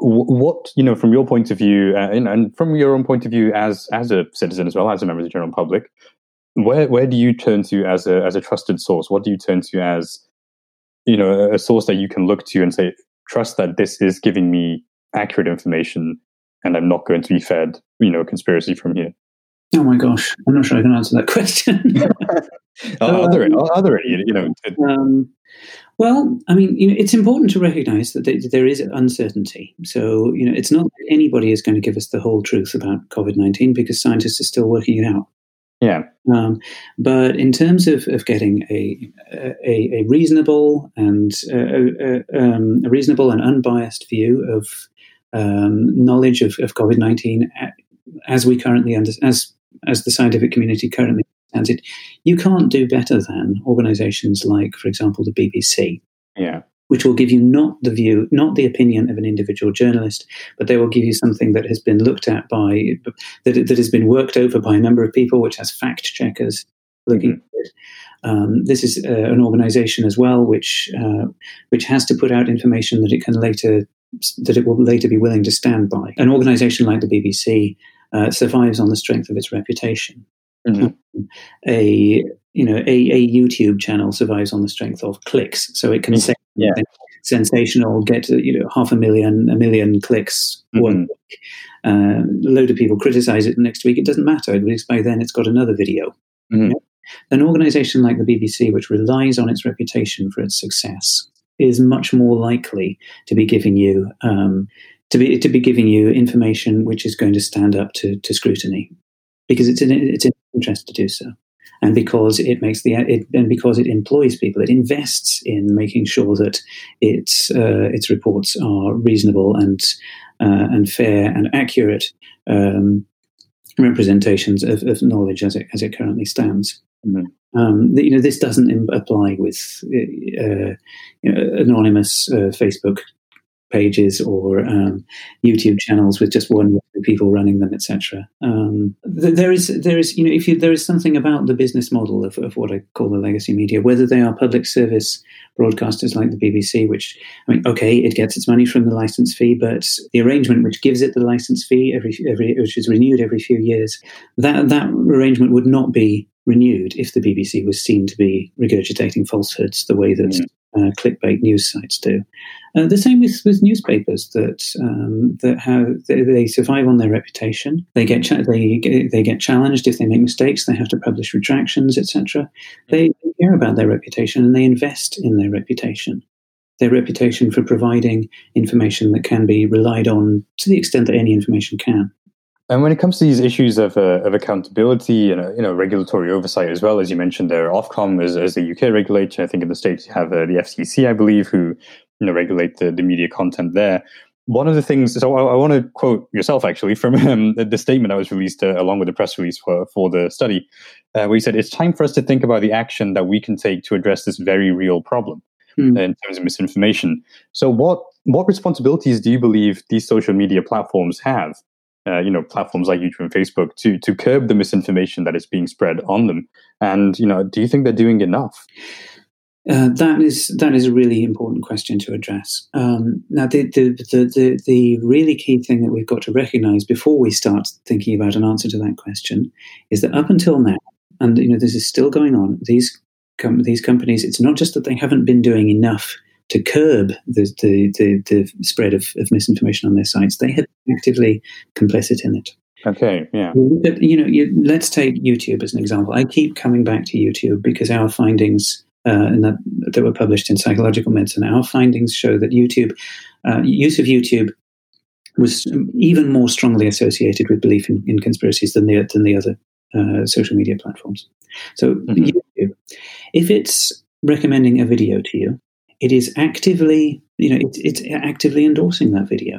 what you know from your point of view uh, and from your own point of view as as a citizen as well as a member of the general public where where do you turn to as a as a trusted source? What do you turn to as you know a source that you can look to and say trust that this is giving me accurate information and i'm not going to be fed you know conspiracy from here oh my gosh i'm not sure i can answer that question are, there, are there any you know um, well, I mean, you know, it's important to recognise that there is uncertainty. So, you know, it's not that anybody is going to give us the whole truth about COVID nineteen because scientists are still working it out. Yeah. Um, but in terms of, of getting a, a, a reasonable and uh, um, a reasonable and unbiased view of um, knowledge of, of COVID nineteen as we currently under, as as the scientific community currently understands it, you can't do better than organizations like, for example, the BBC. Yeah. Which will give you not the view, not the opinion of an individual journalist, but they will give you something that has been looked at by, that, that has been worked over by a number of people, which has fact checkers looking mm-hmm. at it. Um, this is uh, an organization as well, which uh, which has to put out information that it can later that it will later be willing to stand by. An organization like the BBC uh, survives on the strength of its reputation. Mm-hmm. A you know a, a YouTube channel survives on the strength of clicks, so it can mm-hmm. say yeah. sensational, get you know half a million, a million clicks mm-hmm. one week. Uh, a load of people criticize it next week. It doesn't matter because by then it's got another video. Mm-hmm. An organization like the BBC, which relies on its reputation for its success, is much more likely to be giving you um, to be to be giving you information which is going to stand up to, to scrutiny because it's in it's in interest to do so, and because it makes the it, and because it employs people, it invests in making sure that its uh, its reports are reasonable and uh, and fair and accurate um, representations of, of, knowledge as it as it currently stands. Mm-hmm. Um, you know, this doesn't apply with uh, you know, anonymous uh, Facebook pages or um, YouTube channels with just one people running them, etc. Um, there is there is you know if you, there is something about the business model of, of what I call the legacy media, whether they are public service broadcasters like the BBC, which I mean, okay, it gets its money from the license fee, but the arrangement which gives it the license fee every every which is renewed every few years, that that arrangement would not be renewed if the BBC was seen to be regurgitating falsehoods the way that uh, clickbait news sites do. Uh, the same with, with newspapers that um, that have they, they, survive on their reputation. They get cha- they they get challenged if they make mistakes. They have to publish retractions, etc. They care about their reputation and they invest in their reputation. Their reputation for providing information that can be relied on to the extent that any information can. And when it comes to these issues of, uh, of accountability and uh, you know regulatory oversight as well, as you mentioned, there Ofcom as, as the UK regulator. I think in the states you have uh, the FCC, I believe, who you know regulate the, the media content there. One of the things, so I, I want to quote yourself actually from um, the, the, statement that was released uh, along with the press release for for the study, uh, where you said it's time for us to think about the action that we can take to address this very real problem mm. in terms of misinformation. So, what what responsibilities do you believe these social media platforms have uh, you know platforms like YouTube and Facebook to to curb the misinformation that is being spread on them. And you know, do you think they're doing enough? Uh, that is that is a really important question to address. Um, now, the, the, the the the really key thing that we've got to recognise before we start thinking about an answer to that question is that up until now, and you know this is still going on. These com- these companies, it's not just that they haven't been doing enough to curb the, the, the, the spread of, of, misinformation on their sites. They have been actively complicit in it. Okay, yeah. You know, you, let's take YouTube as an example. I keep coming back to YouTube because our findings uh, that, that were published in Psychological Medicine, our findings show that YouTube uh, use of YouTube was even more strongly associated with belief in, in conspiracies than the than the other uh, social media platforms. So, mm-hmm. YouTube, if it's recommending a video to you, it is actively, you know, it's, it's actively endorsing that video.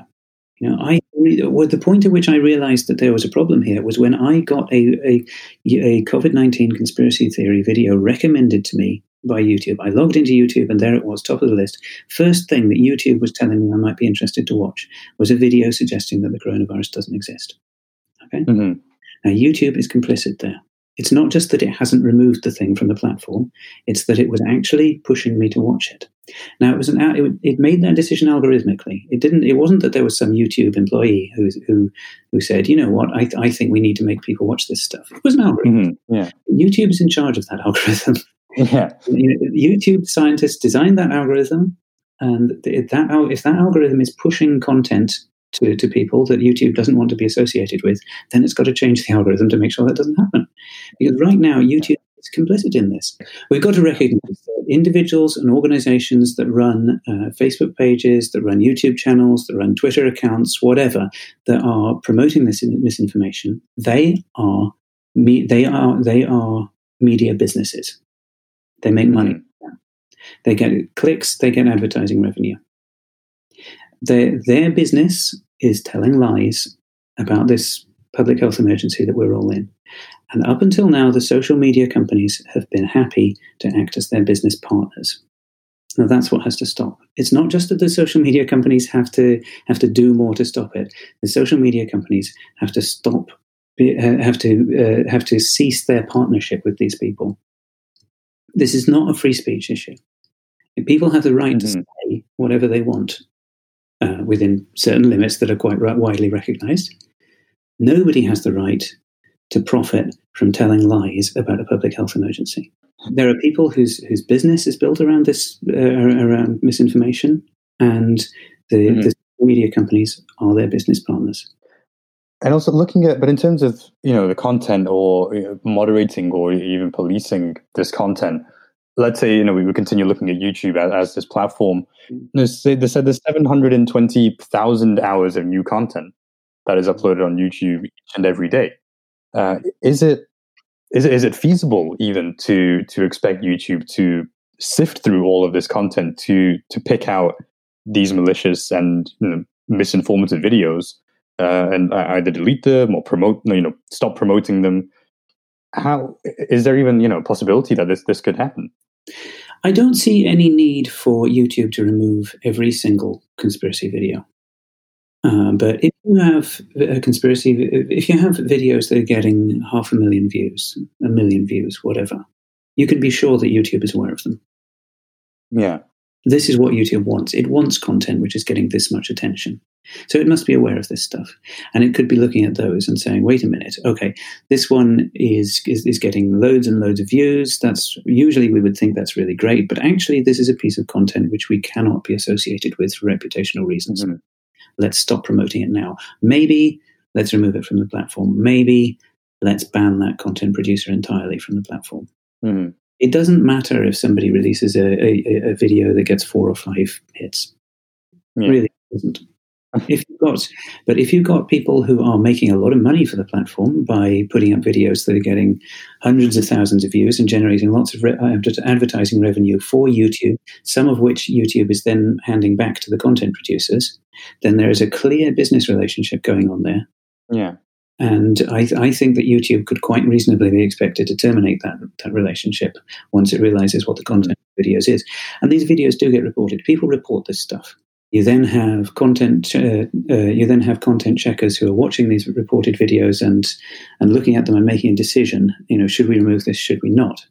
You know, I well, the point at which I realized that there was a problem here was when I got a a, a COVID nineteen conspiracy theory video recommended to me by YouTube. I logged into YouTube and there it was, top of the list. First thing that YouTube was telling me I might be interested to watch was a video suggesting that the coronavirus doesn't exist. Okay. Mm-hmm. Now YouTube is complicit there. It's not just that it hasn't removed the thing from the platform; it's that it was actually pushing me to watch it. Now it was an it, it made that decision algorithmically. It didn't. It wasn't that there was some YouTube employee who who who said, you know what, I, I think we need to make people watch this stuff. It was an algorithm. Mm-hmm. Yeah. YouTube is in charge of that algorithm. Yeah. YouTube scientists designed that algorithm, and that if that algorithm is pushing content to, to people that YouTube doesn't want to be associated with, then it's got to change the algorithm to make sure that doesn't happen. Because right now, YouTube complicit in this. We've got to recognize that individuals and organizations that run uh, Facebook pages, that run YouTube channels, that run Twitter accounts, whatever, that are promoting this misinformation, they are me- they are they are media businesses. They make money. Mm-hmm. They get clicks, they get advertising revenue. Their, their business is telling lies about this public health emergency that we're all in. And up until now, the social media companies have been happy to act as their business partners. Now that's what has to stop. It's not just that the social media companies have to have to do more to stop it. The social media companies have to stop, have to uh, have to cease their partnership with these people this is not a free speech issue. People have the right mm-hmm. to say whatever they want uh, within certain limits that are quite widely recognized. Nobody has the right to profit from telling lies about a public health emergency. There are people whose whose business is built around this uh, around misinformation, and the, mm-hmm. the media companies are their business partners and also looking at but in terms of you know the content or you know, moderating or even policing this content let's say you know we would continue looking at youtube as, as this platform they said there's 720000 hours of new content that is uploaded on youtube each and every day uh, is it is it, is it feasible even to to expect youtube to sift through all of this content to to pick out these malicious and you know, misinformative videos uh, and either delete them or promote, you know, stop promoting them. How is there even you know possibility that this this could happen? I don't see any need for YouTube to remove every single conspiracy video. Uh, but if you have a conspiracy, if you have videos that are getting half a million views, a million views, whatever, you can be sure that YouTube is aware of them. Yeah. This is what YouTube wants. It wants content which is getting this much attention. So it must be aware of this stuff. And it could be looking at those and saying, wait a minute, okay, this one is, is, is, getting loads and loads of views. That's usually we would think that's really great, but actually this is a piece of content which we cannot be associated with for reputational reasons. Mm-hmm. Let's stop promoting it now. Maybe let's remove it from the platform. Maybe let's ban that content producer entirely from the platform. Mm-hmm. It doesn't matter if somebody releases a, a, a, video that gets four or five hits. Yeah. Really doesn't if you've got, but if you've got people who are making a lot of money for the platform by putting up videos that are getting hundreds of thousands of views and generating lots of re- uh, advertising revenue for YouTube, some of which YouTube is then handing back to the content producers, then there is a clear business relationship going on there. Yeah. And I, I think that YouTube could quite reasonably be expected to terminate that, that relationship once it realizes what the content of videos is. And these videos do get reported. People report this stuff. You then have content. Uh, uh, you then have content checkers who are watching these reported videos and and looking at them and making a decision. You know, should we remove this? Should we not?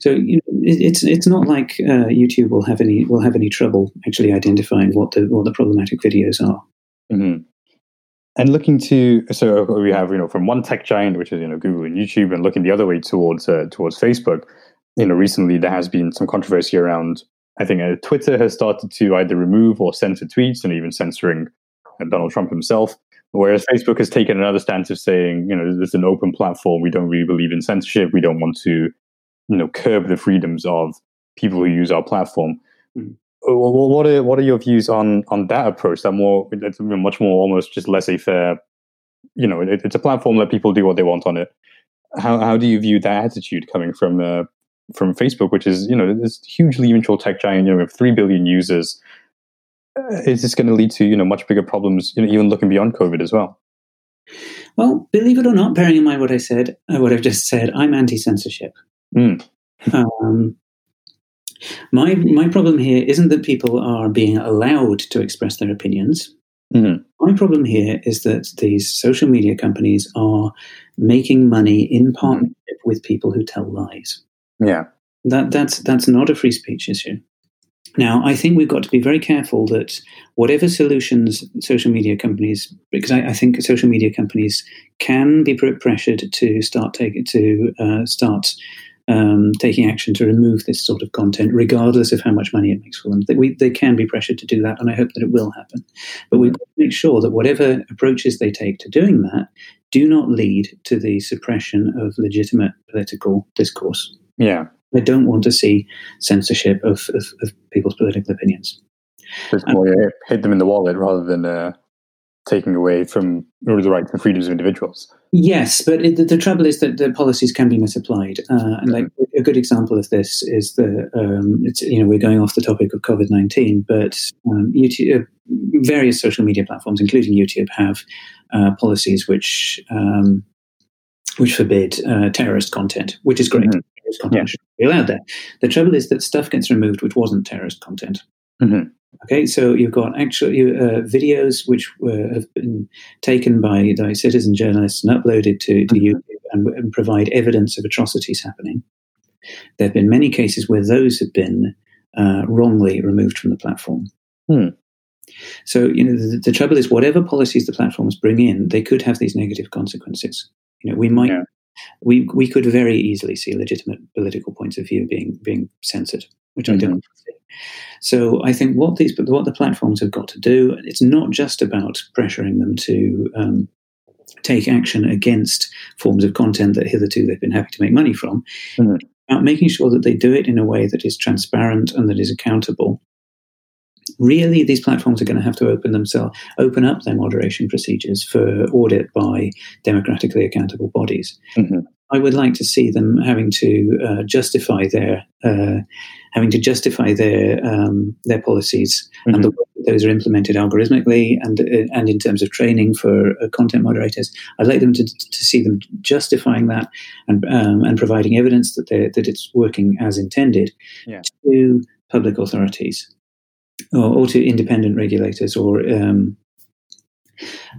So you know, it, it's it's not like uh, YouTube will have any will have any trouble actually identifying what the what the problematic videos are. Mm-hmm. And looking to so we have you know from one tech giant, which is you know Google and YouTube, and looking the other way towards uh, towards Facebook. You know, recently there has been some controversy around I think uh, Twitter has started to either remove or censor tweets, and even censoring uh, Donald Trump himself. Whereas Facebook has taken another stance of saying, you know, this is an open platform. We don't really believe in censorship. We don't want to, you know, curb the freedoms of people who use our platform. Mm. What are what are your views on on that approach? That more, it's much more almost just laissez-faire. You know, it, it's a platform that people do what they want on it. How how do you view that attitude coming from uh, from Facebook, which is you know this hugely influential tech giant, you know, with three billion users? Uh, is this going to lead to you know much bigger problems, you know, even looking beyond COVID as well? Well, believe it or not, bearing in mind what I said, uh, what I've just said, I'm anti-censorship. Mm. um, my my problem here isn't that people are being allowed to express their opinions. Mm-hmm. My problem here is that these social media companies are making money in partnership with people who tell lies. Yeah, that that's that's not a free speech issue. Now, I think we've got to be very careful that whatever solutions social media companies, because I, I think social media companies can be pressured to start taking to uh, start um, taking action to remove this sort of content, regardless of how much money it makes for them. They, we, they can be pressured to do that, and I hope that it will happen. But we've got to make sure that whatever approaches they take to doing that do not lead to the suppression of legitimate political discourse. Yeah. I don't want to see censorship of, of, of people's political opinions. Just more um, hit them in the wallet rather than uh, taking away from the rights and freedoms of individuals. Yes, but it, the, the, trouble is that the policies can be misapplied. Uh, and like a good example of this is the um, it's you know we're going off the topic of COVID nineteen, but um, YouTube, uh, various social media platforms, including YouTube, have uh, policies which um, which forbid uh, terrorist content, which is great. Mm-hmm. Content yeah. be allowed there. The trouble is that stuff gets removed which wasn't terrorist content. Mm-hmm. Okay, so you've got actual uh, videos which were, have been taken by, by citizen journalists and uploaded to, to mm-hmm. YouTube and, and, provide evidence of atrocities happening. There have been many cases where those have been uh, wrongly removed from the platform. Hmm. So, you know, the, the, trouble is, whatever policies the platforms bring in, they could have these negative consequences. You know, we might, yeah. We we could very easily see legitimate political points of view being being censored, which mm-hmm. I don't see. So I think what these what the platforms have got to do, it's not just about pressuring them to um, take action against forms of content that hitherto they've been happy to make money from, mm-hmm. about making sure that they do it in a way that is transparent and that is accountable. Really, these platforms are going to have to open themselves, open up their moderation procedures for audit by democratically accountable bodies. Mm-hmm. I would like to see them having to uh, justify their uh, having to justify their um, their policies mm-hmm. and the way those are implemented algorithmically and uh, and in terms of training for uh, content moderators. I'd like them to, to see them justifying that and um, and providing evidence that that it's working as intended yeah. to public authorities or, or, to independent regulators or um,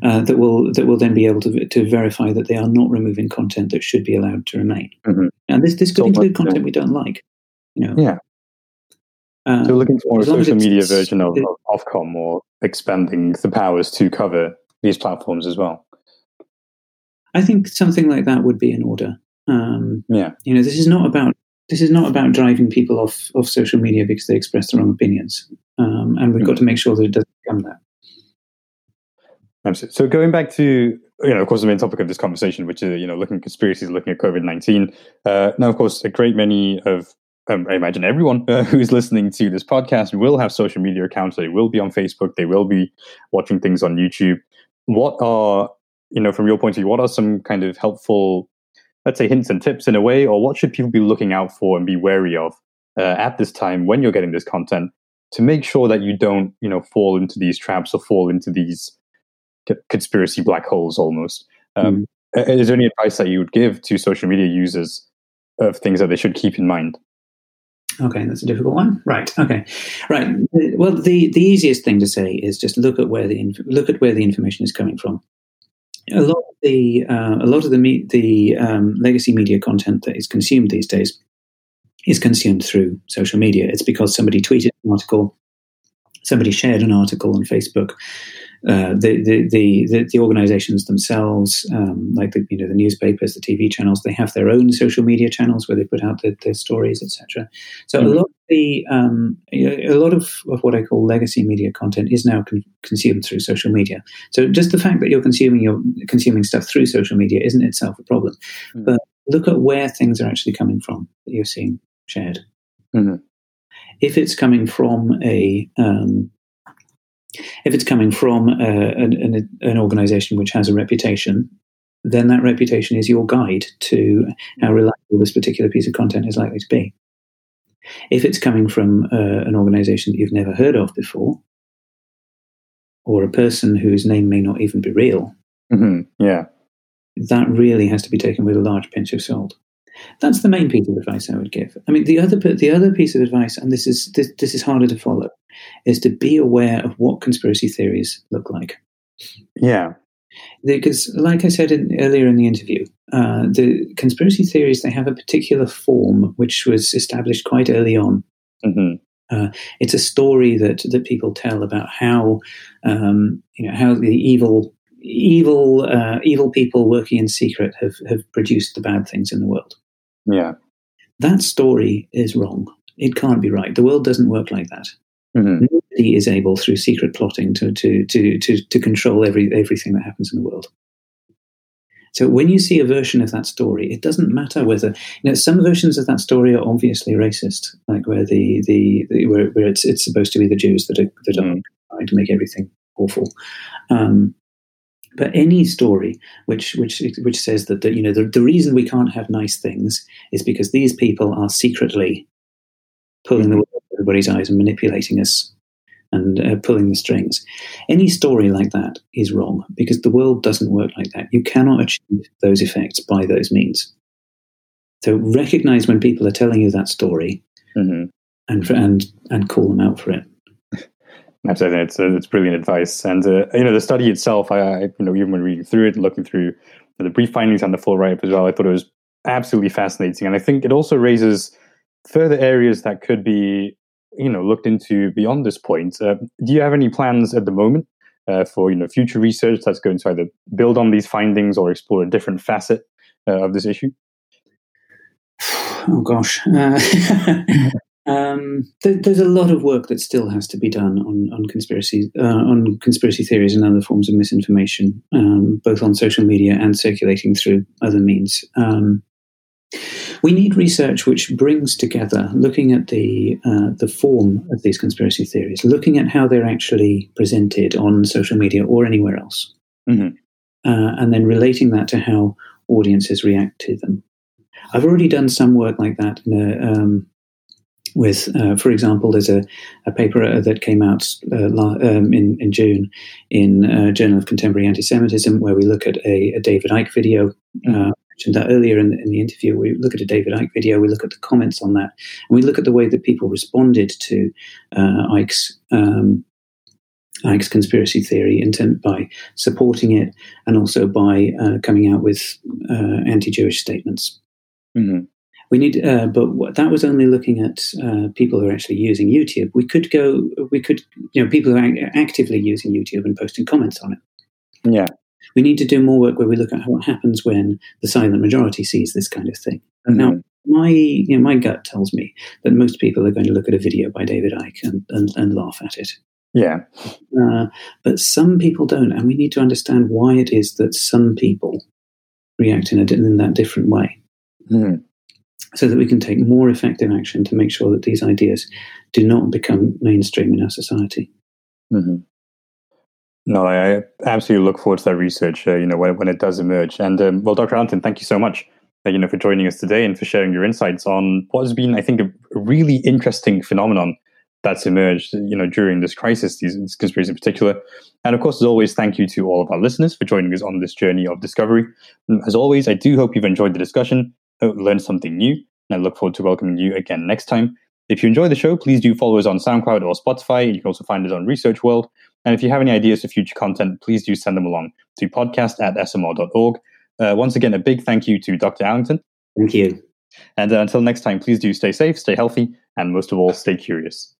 uh, that will that will then be able to to verify that they are not removing content that should be allowed to remain. Mm-hmm. And this this could so include content we don't like. You know. Yeah. Uh, so looking for a social media version of, of Ofcom or expanding the powers to cover these platforms as well. I think something like that would be in order. Um, yeah. You know, this is not about this is not about driving people off of social media because they express their own opinions, um, and we've got to make sure that it doesn't become that. Absolutely. So going back to you know, of course, the main topic of this conversation, which is you know, looking at conspiracies, looking at COVID nineteen. Uh, now, of course, a great many of um, I imagine everyone uh, who's listening to this podcast will have social media accounts. They will be on Facebook. They will be watching things on YouTube. What are you know, from your point of view, what are some kind of helpful, let's say, hints and tips in a way, or what should people be looking out for and be wary of uh, at this time when you're getting this content to make sure that you don't, you know, fall into these traps or fall into these conspiracy black holes almost. Um, mm. Is there any advice that you would give to social media users of things that they should keep in mind? Okay, that's a difficult one. Right. Okay. Right. Well, the, the easiest thing to say is just look at where the look at where the information is coming from. A lot of the uh, a lot of the me- the um, legacy media content that is consumed these days is consumed through social media. It's because somebody tweeted an article, somebody shared an article on Facebook, uh, the, the, the, the, organizations themselves, um, like the, you know, the newspapers, the TV channels, they have their own social media channels where they put out their, their stories, etc. So mm-hmm. a lot of the, um, a lot of, of what I call legacy media content is now con- consumed through social media. So just the fact that you're consuming your consuming stuff through social media isn't itself a problem. Mm-hmm. But look at where things are actually coming from that you're seeing shared. Mm-hmm. If it's coming from a um, if it's coming from uh, an, an, an organization which has a reputation, then that reputation is your guide to how reliable this particular piece of content is likely to be. If it's coming from uh, an organization that you've never heard of before, or a person whose name may not even be real, mm-hmm. yeah, that really has to be taken with a large pinch of salt. That's the main piece of advice I would give. I mean, the other the other piece of advice, and this is this, this is harder to follow, is to be aware of what conspiracy theories look like. Yeah, because, like I said in, earlier in the interview, uh, the conspiracy theories they have a particular form which was established quite early on. Mm-hmm. Uh, it's a story that that people tell about how um, you know how the evil evil uh, evil people working in secret have have produced the bad things in the world. Yeah. That story is wrong. It can't be right. The world doesn't work like that. Mm-hmm. Nobody is able through secret plotting to, to, to, to, to control every, everything that happens in the world. So when you see a version of that story, it doesn't matter whether you know some versions of that story are obviously racist, like where the the, the where, where it's it's supposed to be the Jews that are that mm. are trying to make everything awful. Um, but any story which which which says that the, you know the, the reason we can't have nice things is because these people are secretly pulling the mm-hmm. everybody's eyes and manipulating us and uh, pulling the strings. Any story like that is wrong because the world doesn't work like that. You cannot achieve those effects by those means. So recognize when people are telling you that story mm-hmm. and and and call them out for it. Absolutely, it's uh, it's brilliant advice, and uh, you know the study itself. I, I, you know even when reading through it, looking through the brief findings and the full write up as well, I thought it was absolutely fascinating, and I think it also raises further areas that could be you know looked into beyond this point. Uh, do you have any plans at the moment uh, for you know future research that's going to either build on these findings or explore a different facet uh, of this issue? Oh gosh. Um, th- there's a lot of work that still has to be done on on conspiracy uh, on conspiracy theories and other forms of misinformation, um, both on social media and circulating through other means. Um, we need research which brings together, looking at the uh, the form of these conspiracy theories, looking at how they're actually presented on social media or anywhere else, mm-hmm. uh, and then relating that to how audiences react to them. I've already done some work like that in a, um, with, uh, for example, there's a, a paper uh, that came out uh, um, in, in June in uh, Journal of Contemporary Anti-Semitism, where we look at a, a David Icke video. Uh, mentioned that earlier in the, in the interview. We look at a David Icke video, we look at the comments on that, and we look at the way that people responded to uh, Icke's um, Icke's conspiracy theory in term, by supporting it and also by coming out with anti-Jewish statements. Mm-hmm we need, uh, but that was only looking at uh, people who are actually using YouTube. We could go, we could, you know, people who are actively using YouTube and posting comments on it. Yeah. We need to do more work where we look at what happens when the silent majority sees this kind of thing. Mm-hmm. Now, my you know, my gut tells me that most people are going to look at a video by David Icke and, and, and laugh at it. Yeah. Uh, but some people don't, and we need to understand why it is that some people react in, a, in that different way. Mm so that we can take more effective action to make sure that these ideas do not become mainstream in our society. Mm-hmm. No, I absolutely look forward to that research. Uh, you know, when when it does emerge. And um, well, Dr. Allington, thank you so much. Uh, you know, for joining us today and for sharing your insights on what has been, I think, a really interesting phenomenon that's emerged. You know, during this crisis, these conspiracies in particular. And of course, as always, thank you to all of our listeners for joining us on this journey of discovery. As always, I do hope you've enjoyed the discussion learn something new. And I look forward to welcoming you again next time. If you enjoy the show, please do follow us on SoundCloud or Spotify. You can also find us on Research World. And if you have any ideas for future content, please do send them along to podcast at smr.org. Uh, once again, a big thank you to Dr. Allington. Thank you. And uh, until next time, please do stay safe, stay healthy, and most of all, stay curious.